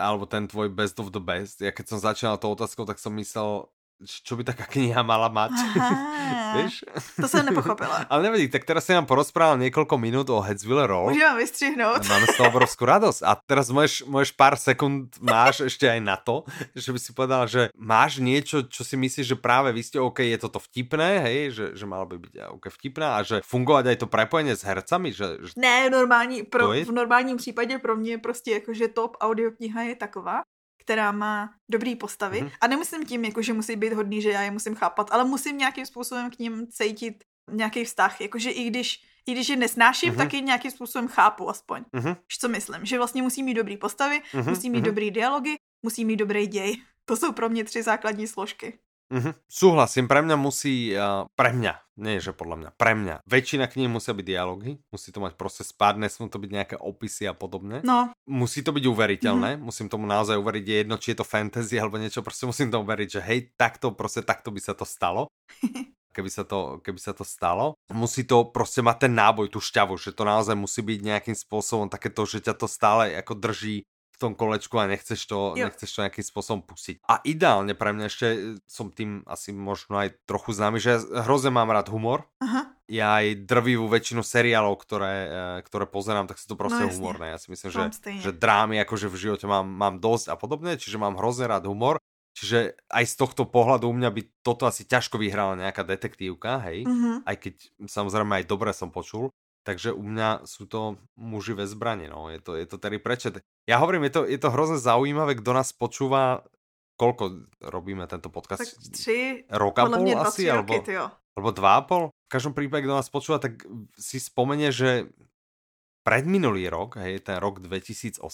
alebo ten tvoj best of the best. Ja keď som začínal tou otázkou, tak som myslel, čo by taká kniha mala mať. *laughs* Víš? To jsem nepochopila. *laughs* Ale nevadí, tak teraz si nám porozprával niekoľko minút o Headsville Roll. Můžeme vystřihnout. Máme z toho obrovskú radosť. A teraz môžeš, môžeš pár sekund máš ešte aj na to, že by si povedal, že máš niečo, čo si myslíš, že práve vy ste OK, je toto vtipné, hej, že, že malo by byť OK vtipné a že fungovať aj to prepojenie s hercami, že... že... Ne, normální, pro, v normálním případě pro mě prostě jakože top audiokniha je taková, která má dobrý postavy. Mm-hmm. A nemyslím tím, jako, že musí být hodný, že já je musím chápat, ale musím nějakým způsobem k ním cítit nějaký vztah. Jakože i když, i když je nesnáším, mm-hmm. tak je nějakým způsobem chápu aspoň. Mm-hmm. Co myslím? Že vlastně musí mít dobrý postavy, mm-hmm. musí mít mm-hmm. dobrý dialogy, musí mít dobrý děj. To jsou pro mě tři základní složky. Mm-hmm. Súhlasím, pre mňa musí, uh, pre mňa, nie že podľa mňa, pre mňa, väčšina kníh musia byť dialógy, musí to mať proste spád, nesmú to byť nejaké opisy a podobne. No. Musí to byť uveriteľné, mm-hmm. musím tomu naozaj uveriť, je jedno, či je to fantasy alebo niečo, proste musím tomu veriť, že hej, takto, proste takto by sa to stalo. *laughs* keby sa, to, keby sa to stalo. Musí to proste mať ten náboj, tú šťavu, že to naozaj musí byť nejakým spôsobom takéto, že ťa to stále ako drží tom kolečku a nechceš to, jo. nechceš to nejakým spôsobom pustiť. A ideálne pre mňa ešte, som tým asi možno aj trochu známy, že hrozne mám rád humor. Aha. ja aj drvivú väčšinu seriálov, ktoré, uh, ktoré pozerám, tak sú to proste no, humorné. Ja si myslím, že, že drámy akože v živote mám, mám dosť a podobne, čiže mám hrozne rád humor. Čiže aj z tohto pohľadu u mňa by toto asi ťažko vyhrala nejaká detektívka, hej? Mm-hmm. Aj keď samozrejme aj dobre som počul. Takže u mňa sú to muži ve zbrani, no. Je to, je to tedy prečet. Ja hovorím, je to, je to hrozne zaujímavé, kto nás počúva, koľko robíme tento podcast? Tak tři, roka pol asi, alebo, roky, alebo dva a pol? V každom prípade, kto nás počúva, tak si spomenie, že predminulý rok, hej, ten rok 2018,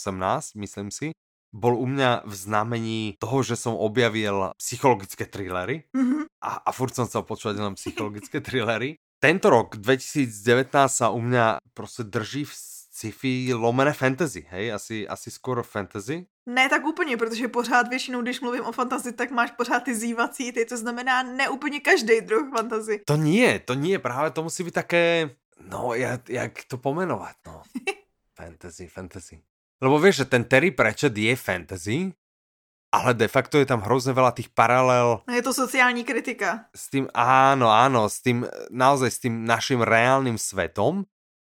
myslím si, bol u mňa v znamení toho, že som objavil psychologické thrillery mm-hmm. a, a furt som chcel počúvať len psychologické *laughs* thrillery tento rok 2019 sa u mňa prostě drží v sci-fi lomené fantasy, hej? Asi, asi skoro fantasy? Ne tak úplně, protože pořád většinou, když mluvím o fantasy, tak máš pořád ty zývací, ty, to znamená ne úplně každý druh fantasy. To nie, to nie, právě to musí být také, no, jak, jak to pomenovat, no. *laughs* fantasy, fantasy. Lebo vieš, že ten Terry Pratchett je fantasy, ale de facto je tam hrozně veľa tých paralel. No je to sociální kritika. S tým, áno, áno, s tým, naozaj s tým našim reálnym svetom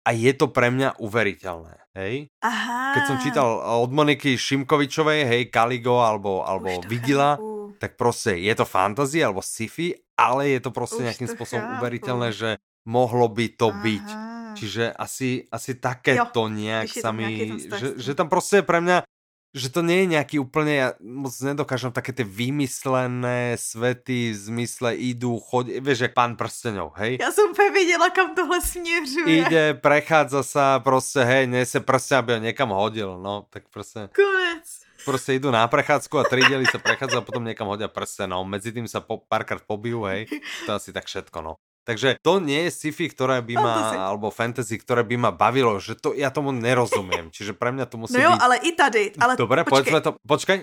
a je to pre mňa uveriteľné, hej? Aha. Keď som čítal od Moniky Šimkovičovej, hej, Kaligo alebo, alebo Vidila, chápu. tak prostě je to fantasy alebo sci-fi, ale je to prostě spôsobom chápu. uveriteľné, že mohlo by to Aha. byť. Čiže asi, asi také to nejak sa mi, že, že tam prostě je pre mňa že to nie je nejaký úplne, ja moc nedokážem také tie vymyslené svety v zmysle idú, chodí, vieš, jak pán prstenov, hej? Ja som úplne videla, kam tohle směřuje. Ide, prechádza sa, prostě, hej, nese prsten, aby ho niekam hodil, no, tak prostě. Konec. Prostě idú na prechádzku a tri diely sa prechádza a potom niekam hodia prsten, no, medzi tým sa po, párkrát pobijú, hej, to asi tak všetko, no. Takže to nie je sci-fi, ktoré by ma, fantasy. alebo fantasy, ktoré by ma bavilo, že to ja tomu nerozumiem. *laughs* Čiže pre mňa to musí No jo, byť... ale i tady. Ale Dobre, počkej. povedzme to, počkaj.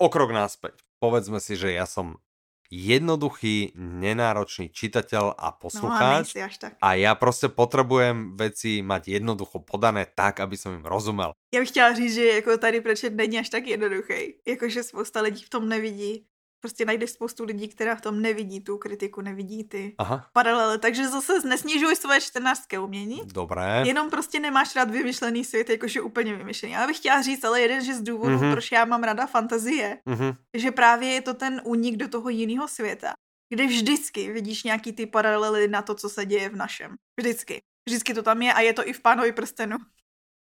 Okrok náspäť. Povedzme si, že ja som jednoduchý, nenáročný čitateľ a poslucháč. No, a, tak. a ja prostě potrebujem veci mať jednoducho podané tak, aby som im rozumel. Já bych chtěla říct, že jako tady prečet není až tak jednoduchý. Jakože spousta lidí v tom nevidí prostě najdeš spoustu lidí, která v tom nevidí tu kritiku, nevidí ty Aha. paralely. Takže zase nesnižuj svoje čtenářské umění. Dobré. Jenom prostě nemáš rád vymyšlený svět, jakože úplně vymyšlený. Já bych chtěla říct, ale jeden že z důvodů, mm-hmm. proč já mám ráda fantazie, mm-hmm. že právě je to ten únik do toho jiného světa, kde vždycky vidíš nějaký ty paralely na to, co se děje v našem. Vždycky. Vždycky to tam je a je to i v Pánovi prstenu.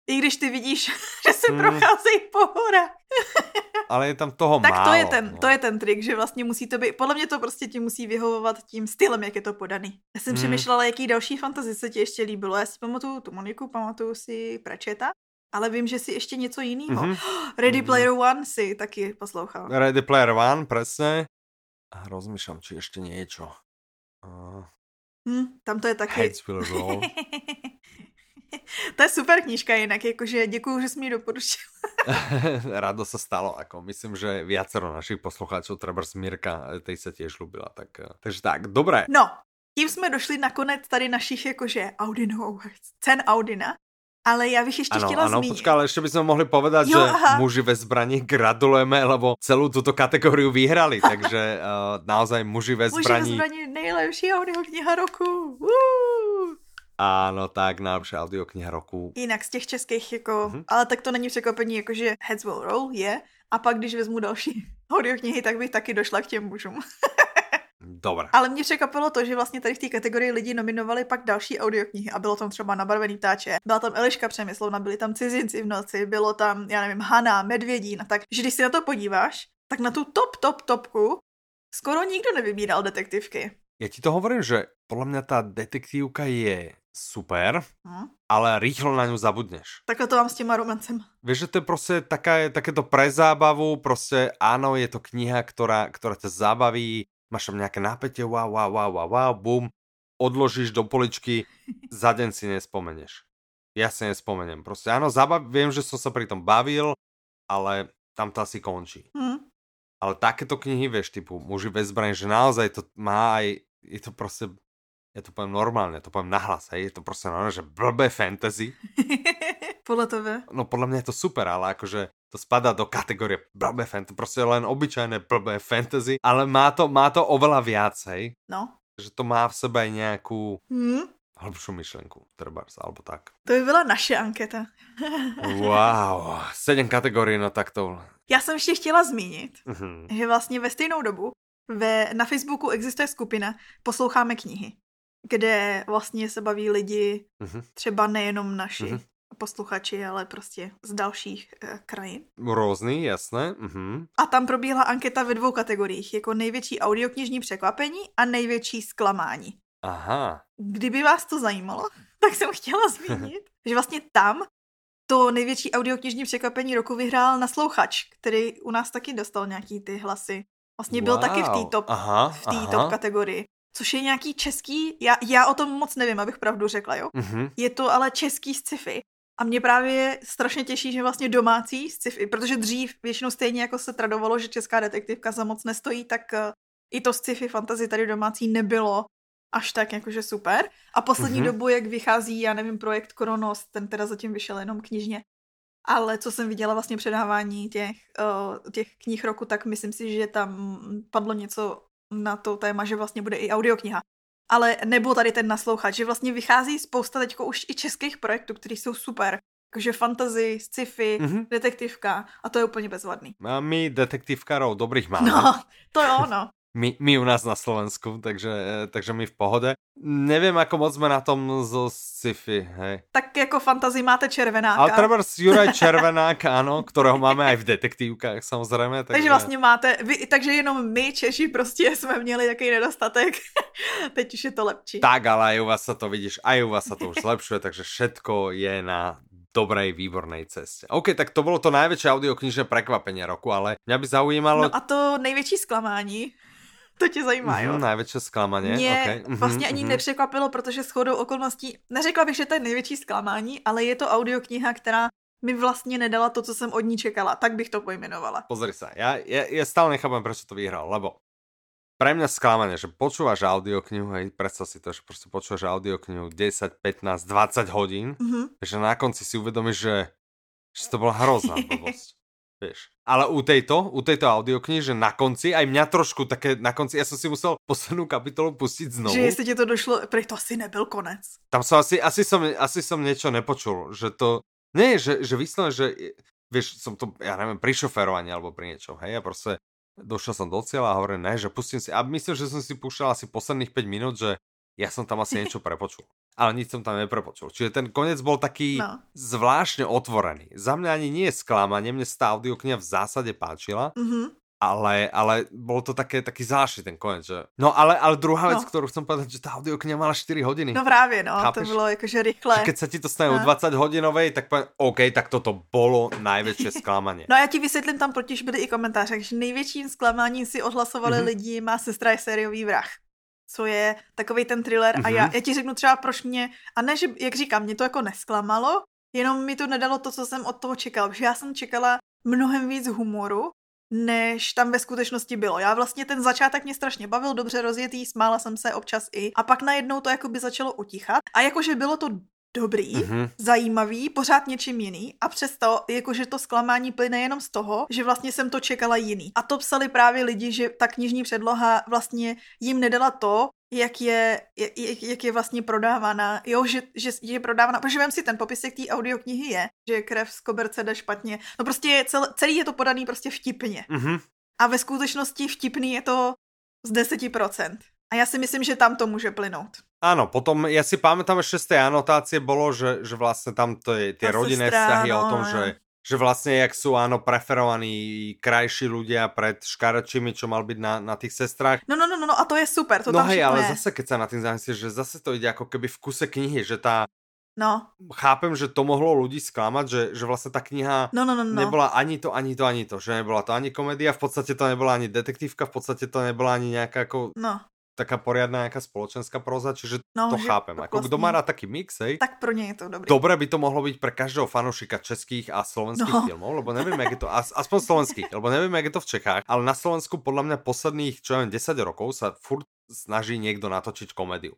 I když ty vidíš, *laughs* že se mm. procházejí po horách. *laughs* Ale je tam toho tak málo. to je, ten, no. to je ten trik, že vlastně musí to být, podle mě to prostě ti musí vyhovovat tím stylem, jak je to podaný. Já jsem mm. přemýšlela, jaký další fantasy se ti ještě líbilo. Já si pamatuju tu Moniku, pamatuju si Pračeta, ale vím, že si ještě něco jiného. Mm-hmm. *gasps* Ready Player One si taky poslouchal. Ready Player One, přesně. A rozmýšlám, či ještě něco. Uh... Hmm, tam to je taky. Heads will roll. *laughs* *laughs* to je super knížka jinak, jakože děkuju, že jsi mi doporučil. *laughs* *laughs* Rado se stalo, jako myslím, že viacero našich posluchačů, třeba Mirka, tej se těž ľubila, tak, eh, takže tak, dobré. No, tím jsme došli nakonec tady našich jakože Audino, cen Audina, ale já bych ještě ano, chtěla ano, zmínit. počkej, ale ještě bychom mohli povedat, jo, že aha. muži ve zbraní gratulujeme, lebo celou tuto kategorii vyhrali, takže uh, naozaj muži ve zbraní. Muži ve zbraní nejlepší audio kniha roku. Uh! Ano, tak najlepší audiokniha roku. Jinak z těch českých, jako, mm-hmm. ale tak to není překvapení, jakože Heads Will Roll je, a pak když vezmu další *laughs* audioknihy, tak bych taky došla k těm mužům. *laughs* Dobré. Ale mě překvapilo to, že vlastně tady v té kategorii lidi nominovali pak další audioknihy a bylo tam třeba Nabarvený ptáče, byla tam Eliška Přemyslovna, byli tam Cizinci v noci, bylo tam, já nevím, Hana, Medvědín a tak. Že když si na to podíváš, tak na tu top, top, topku skoro nikdo nevybíral detektivky. Já ti to hovorím, že podle mě ta detektívka je super, hm? ale rýchlo na ňu zabudneš. Takhle to mám s těma romancem. Víš, že to je prostě taká, takéto pre zábavu, prostě áno, je to kniha, ktorá, ktorá ťa zabaví, máš tam nějaké nápetie, wow, wow, wow, wow, wow, bum, odložíš do poličky, *laughs* za den si nespomeneš. Ja si nespomeniem. Prostě áno, zabav, viem, že som sa pri tom bavil, ale tam to asi končí. Mm. Ale takéto knihy, vieš, typu muži bez zbraň, že naozaj to má aj, je to prostě ja to poviem normálne, to poviem nahlas, hej, je to prostě normálne, že blbé fantasy. *laughs* podľa tebe? No podľa mňa je to super, ale akože to spadá do kategorie blbé fantasy, prostě len obyčajné blbé fantasy, ale má to, má to oveľa viac, hej. No. že to má v sebe nějakou hmm? hlbšiu myšlenku, trebárs, alebo tak. To by byla naše anketa. *laughs* wow, sedm kategorií, no tak to... Já jsem ještě chtěla zmínit, uh-huh. že vlastně ve stejnou dobu ve, na Facebooku existuje skupina Posloucháme knihy, kde vlastně se baví lidi, uh-huh. třeba nejenom naši, uh-huh posluchači, ale prostě z dalších e, krajin. Různý, jasné. Uh-huh. A tam probíhala anketa ve dvou kategoriích, jako největší audioknižní překvapení a největší zklamání. Aha. Kdyby vás to zajímalo, *laughs* tak jsem chtěla zmínit, *laughs* že vlastně tam to největší audioknižní překvapení roku vyhrál Naslouchač, který u nás taky dostal nějaký ty hlasy. Vlastně byl wow. taky v té top, aha, v top kategorii. Což je nějaký český, já, já o tom moc nevím, abych pravdu řekla, jo. Uh-huh. Je to ale český sci-fi. A mě právě strašně těší, že vlastně domácí sci-fi, protože dřív většinou stejně jako se tradovalo, že česká detektivka za moc nestojí, tak uh, i to sci-fi fantasy tady domácí nebylo až tak jakože super. A poslední mm-hmm. dobu, jak vychází, já nevím, projekt Kronos, ten teda zatím vyšel jenom knižně, ale co jsem viděla vlastně předávání těch, uh, těch knih roku, tak myslím si, že tam padlo něco na to téma, že vlastně bude i audiokniha. Ale nebo tady ten naslouchat, že vlastně vychází spousta teďko už i českých projektů, které jsou super. Jakože fantasy, sci-fi, mm-hmm. detektivka a to je úplně bezvadný. A my detektivkárov dobrých máme. No, to jo, no my, my u nás na Slovensku, takže, takže my v pohode. Nevím, ako moc jsme na tom zo sci-fi, hej. Tak jako fantazii máte Červenáka. Ale třeba Juraj Červenák, ano, kterého máme aj v detektivkách samozřejmě. Takže... takže vlastně máte, vy, takže jenom my Češi prostě jsme měli takový nedostatek. *laughs* Teď už je to lepší. Tak, ale aj u vás sa to vidíš, aj u vás sa to už zlepšuje, takže všetko je na dobrej, výbornej ceste. OK, tak to bylo to najväčšie audioknižné prekvapenie roku, ale mňa by zaujímalo... No a to největší zklamání to tě zajímá, jo? Mm, největší zklamání. Mě okay. mm-hmm, vlastně ani mm-hmm. nepřekvapilo, protože s chodou okolností, neřekla bych, že to je největší zklamání, ale je to audiokniha, která mi vlastně nedala to, co jsem od ní čekala. Tak bych to pojmenovala. Pozri se, já, já, já stále nechápem, proč to vyhrál, lebo pre mňa sklamanie, že počúvaš audioknihu, hej, predstav si to, že prostě počúvaš audioknihu 10, 15, 20 hodín, mm-hmm. že na konci si uvedomíš, že, že to bola hrozná *laughs* blbosť. Vieš. Ale u tejto, u tejto audioknihy, že na konci, aj mňa trošku také na konci, ja som si musel *laughs* poslednú kapitolu pustiť znovu. Že jestli ti to došlo, pre to asi nebyl konec. Tam som asi, asi som, asi som niečo nepočul, že to, nie, že, že vyslovene, že, vieš, som to, ja neviem, pri šoferovaní alebo pri niečom, hej, a proste došiel som do cieľa a hovorím, ne, že pustím si, a myslím, že som si púšťal asi posledných 5 minút, že ja som tam asi *laughs* niečo prepočul ale nic som tam neprepočul. Čiže ten konec bol taký no. zvláštne otvorený. Za mňa ani nie je sklamanie, mne tá audiokniha v zásade páčila, mm-hmm. ale, ale bol to také, taký zvláštny ten konec. Že... No ale, ale druhá vec, no. ktorú chcem povedať, že tá audiokniha mala 4 hodiny. No právě, no, Chápeš? to bylo jakože rychle. Že keď sa ti to stane no. 20 hodinovej, tak poviem, OK, tak toto bolo najväčšie *laughs* sklamanie. No a já ti vysvětlím, tam totiž byly i komentáře, že největším zklamáním si odhlasovali mm-hmm. lidi, má sestra je sériový vrah co je takový ten thriller mm-hmm. a já, mhm. já ti řeknu třeba proč mě, a ne, že, jak říkám, mě to jako nesklamalo, jenom mi to nedalo to, co jsem od toho čekala, protože já jsem čekala mnohem víc humoru, než tam ve skutečnosti bylo. Já vlastně ten začátek mě strašně bavil, dobře rozjetý, smála jsem se občas i. A pak najednou to jako by začalo utichat. A jakože bylo to dobrý, mm-hmm. zajímavý, pořád něčím jiný a přesto, jakože to zklamání plyne jenom z toho, že vlastně jsem to čekala jiný. A to psali právě lidi, že ta knižní předloha vlastně jim nedala to, jak je, jak, jak je vlastně prodávaná, jo, že, že je prodávaná, protože vem si ten popisek té audioknihy je, že krev z koberce jde špatně, no prostě je cel, celý je to podaný prostě vtipně. Mm-hmm. A ve skutečnosti vtipný je to z 10%. A já si myslím, že tam to může plynout. Áno, potom, ja si pamätám ešte z tej anotácie bolo, že, že vlastne tam to je, tie rodinné vzťahy no, o tom, že, že vlastne jak sú áno preferovaní krajší ľudia pred škaračimi, čo mal byť na, na tých sestrách. No, no, no, no, a to je super. To no tam hej, ale je. zase keď sa na tým zamyslíš, že zase to ide ako keby v kuse knihy, že tá No. Chápem, že to mohlo ľudí sklamať, že, že vlastne tá kniha no, no, no, no. nebola ani to, ani to, ani to. Že nebola to ani komédia, v podstate to nebola ani detektívka, v podstate to nebola ani nejaká ako... No taká poriadna nejaká spoločenská proza, čiže no, to chápem. Ako kdo má rád taký mix, hej, tak pro ně je to dobrý. Dobre by to mohlo byť pre každého fanúšika českých a slovenských no. filmov, lebo neviem, jak je to, aspoň slovenských, lebo neviem, jak je to v Čechách, ale na Slovensku podľa mňa posledných, čo viem, 10 rokov sa furt snaží niekto natočiť komédiu.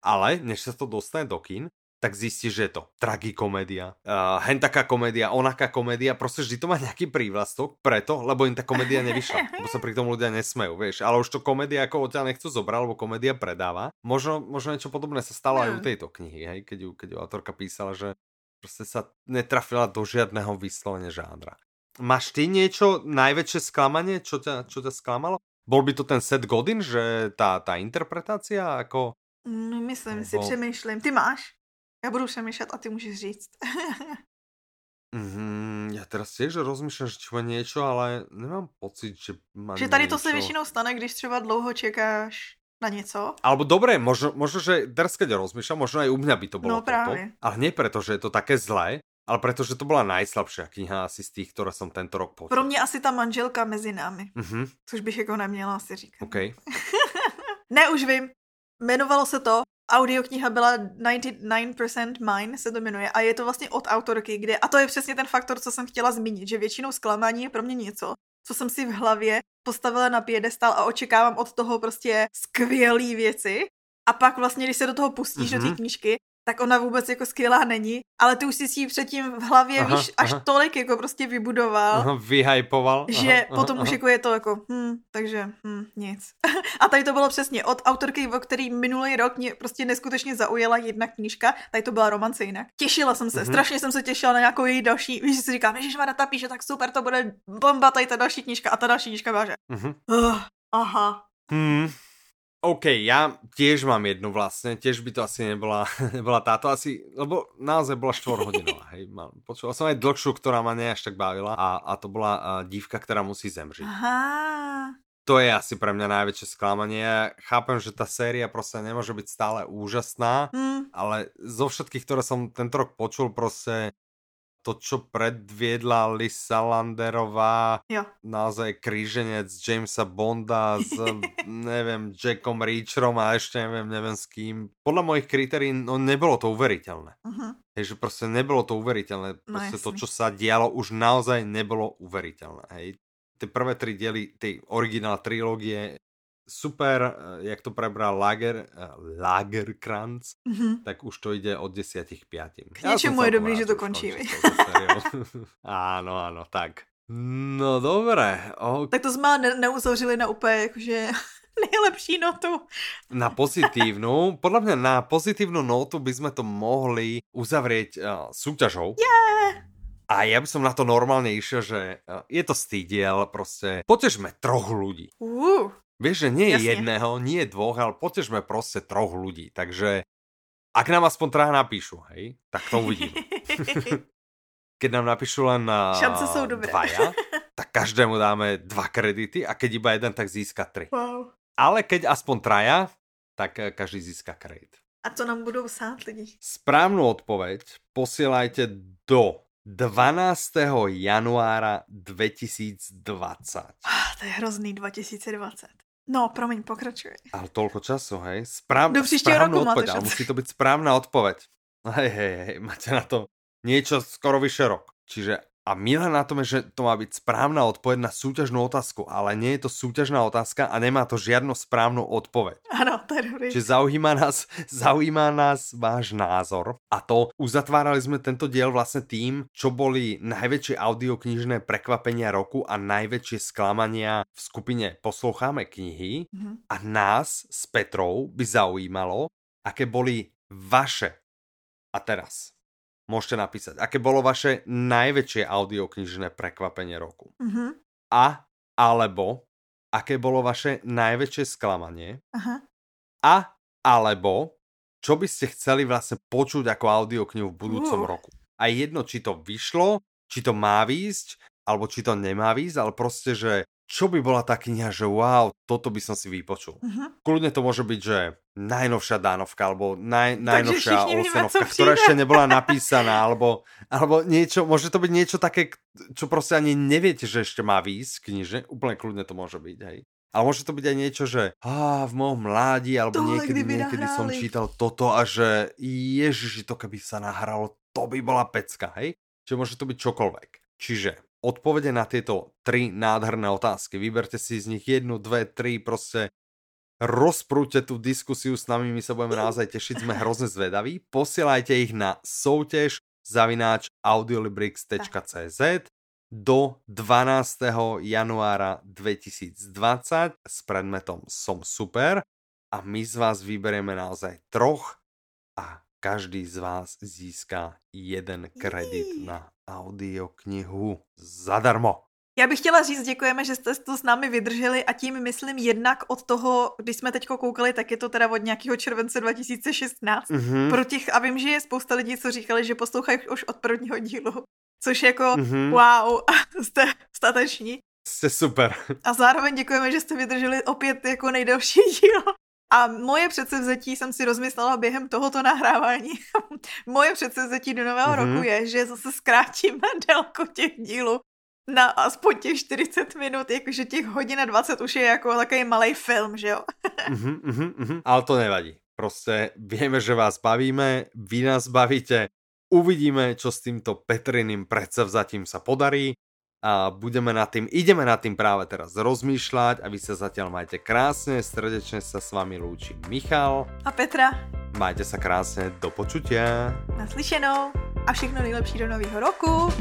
Ale, než sa to dostane do kín, tak zistíš, že je to tragikomédia, uh, hen taká komédia, onaká komédia, prostě vždy to má nějaký prívlastok, preto, lebo im ta komédia nevyšla, lebo sa pri tom ľudia nesmejú, vieš, ale už to komédia ako od ťa nechcú zobrať, lebo komédia predáva. Možno, možno niečo podobné sa stalo aj u tejto knihy, hej, keď ju, keď ju autorka písala, že prostě sa netrafila do žiadného vyslovene žánra. Máš ty niečo najväčšie sklamanie, čo ťa, čo ťa sklamalo? Bol by to ten Seth Godin, že tá, tá interpretácia ako... No, myslím Nebo... si, přemýšlím. Ty máš? Já budu přemýšlet a ty můžeš říct. *laughs* mm, já teraz tiež rozmýšlím, že čo niečo, ale nemám pocit, že mám Že tady niečo... to se většinou stane, když třeba dlouho čekáš na něco. Alebo dobré, možno, možno že teraz keď rozmýšľam, možno aj u mňa by to bolo no, právě. toto. Ale nie preto, že je to také zlé, ale protože to byla najslabšia kniha asi z těch, které jsem tento rok počul. Pro mě asi ta manželka mezi námi, mm-hmm. což bych jako neměla asi říkat. Okay. *laughs* ne, už vím. Jmenovalo se to Audiokniha byla 99% Mine, se to jmenuje, a je to vlastně od autorky, kde, a to je přesně ten faktor, co jsem chtěla zmínit, že většinou zklamání je pro mě něco, co jsem si v hlavě postavila na piedestal a očekávám od toho prostě skvělé věci. A pak vlastně, když se do toho pustíš mm-hmm. do té mhm. knížky, tak ona vůbec jako skvělá není, ale ty už si si předtím v hlavě, aha, víš, až aha. tolik jako prostě vybudoval. Aha, vyhypoval. Že aha, potom aha, už jako je to jako, hm, takže hm, nic. *laughs* a tady to bylo přesně od autorky, o který minulý rok mě prostě neskutečně zaujala jedna knížka, tady to byla romance jinak. Těšila jsem se, mm-hmm. strašně jsem se těšila na nějakou její další, víš, si říkám, že ta píše, tak super, to bude bomba, tady ta další knížka a ta další knížka byla, že mm-hmm. uh, aha. Hmm. OK, ja tiež mám jednu vlastne, tiež by to asi nebola, *laughs* nebola táto, asi, lebo naozaj bola štvorhodinová, hej. Počula som aj dlhšiu, ktorá ma ne až tak bavila a, a to bola uh, dívka, ktorá musí zemřiť. Aha. To je asi pre mňa najväčšie sklamanie. Ja chápem, že tá séria prostě nemôže byť stále úžasná, mm. ale zo všetkých, ktoré som tento rok počul, prostě to, čo predviedla Lisa Landerová, jo. naozaj kríženec Jamesa Bonda s, *laughs* neviem, Jackom Reacherom a ešte neviem, neviem s kým. Podľa mojich kritérií, no nebolo to uveriteľné. Uh-huh. Hej, že proste nebolo to uveriteľné. No proste no, to, čo sa dialo, už naozaj nebolo uveriteľné. Hej. Tie prvé tri diely tej originál trilógie super, eh, jak to prebral Lager, eh, Lagerkranz, mm-hmm. tak už to ide od 10 k 5. K něčemu je dobrý, že to končí. áno, *laughs* áno, tak. No dobré. Okay. Tak to jsme ne- neuzavřeli na úplně jakože *laughs* nejlepší notu. Na pozitívnu, podľa mňa na pozitívnu notu by sme to mohli uzavrieť uh, súťažou. Yeah! A ja by som na to normálne išiel, že je to stýdiel, prostě potežme troch ľudí. Uh. Vieš, že nie Jasne. jedného, nie dvoch, ale potežme prostě troch ľudí. Takže ak nám aspoň traja napíšu, hej, tak to uvidíme. *laughs* keď nám napíšu len na Šance jsou dobré. dvaja, tak každému dáme dva kredity a keď iba jeden, tak získa tri. Wow. Ale keď aspoň traja, tak eh, každý získa kredit. A co nám budou sát lidi? Správnu odpoveď posielajte do 12. januára 2020. Ah, to je hrozný 2020. No, promiň, pokračuj. Ale toľko času, hej? Správ, Do správnu odpoveď, ale musí to byť správna odpoveď. Hej, hej, hej, máte na to niečo skoro vyše rok. Čiže a milé na tom je, že to má byť správna odpoveď na súťažnú otázku, ale nie je to súťažná otázka a nemá to žiadnu správnu odpoveď. Áno, to je dobrý. Čiže zaujíma nás, zaujíma nás váš názor. A to uzatvárali sme tento diel vlastne tým, čo boli najväčšie audioknižné prekvapenia roku a najväčšie sklamania v skupine Posloucháme knihy. Mm-hmm. A nás s Petrou by zaujímalo, aké boli vaše a teraz môžete napísať, aké bolo vaše najväčšie audioknižné prekvapenie roku. Uh-huh. A alebo aké bolo vaše najväčšie sklamanie. Uh-huh. A alebo čo by ste chceli vlastne počuť ako audioknihu v budúcom uh. roku. A jedno, či to vyšlo, či to má výjsť, alebo či to nemá výjsť, ale proste, že čo by bola tá kniha, že wow, toto by som si vypočul. Uh-huh. Kľudne to môže byť, že najnovšia dánovka, alebo naj, najnovšia osenovka, ktorá ešte nebola napísaná, alebo, alebo niečo, môže to byť niečo také, čo proste ani neviete, že ešte má výjsť kniže, úplne kľudne to môže byť, hej. Ale môže to byť aj niečo, že á, v mojom mládi, alebo Tohle niekedy, niekedy som čítal toto a že ježiši, to keby sa nahralo, to by bola pecka, hej. Čiže môže to byť čokoľvek. Čiže odpovede na tieto tri nádherné otázky. Vyberte si z nich jednu, dve, tri, proste rozprúte tú diskusiu s nami, my sa budeme naozaj tešiť, sme hrozne zvedaví. Posielajte ich na soutěž zavináč audiolibrix.cz do 12. januára 2020 s predmetom Som super a my z vás vyberieme naozaj troch a každý z vás získá jeden kredit na audioknihu zadarmo. Já bych chtěla říct, děkujeme, že jste to s námi vydrželi a tím myslím jednak od toho, když jsme teď koukali, tak je to teda od nějakého července 2016. Mm-hmm. Pro těch, a vím, že je spousta lidí, co říkali, že poslouchají už od prvního dílu. Což jako, mm-hmm. wow, jste stateční. Jste super. A zároveň děkujeme, že jste vydrželi opět jako nejdelší díl. A moje předsevzetí jsem si rozmyslela během tohoto nahrávání. *laughs* moje předsevzetí do nového mm-hmm. roku je, že zase zkrátíme *laughs* délku těch dílů na aspoň těch 40 minut, jakože těch hodin a 20 už je jako takový malý film, že jo? mm-hmm, *laughs* mm-hmm, ale to nevadí. Prostě víme, že vás bavíme, vy nás bavíte, uvidíme, čo s týmto Petriným predsavzatím sa podarí a budeme nad tým, ideme nad tým práve teraz rozmýšľať a vy sa zatiaľ majte krásne, srdečne sa s vami lúči Michal a Petra. Majte sa krásne, do počutia. Naslyšenou a všechno nejlepší do nového roku.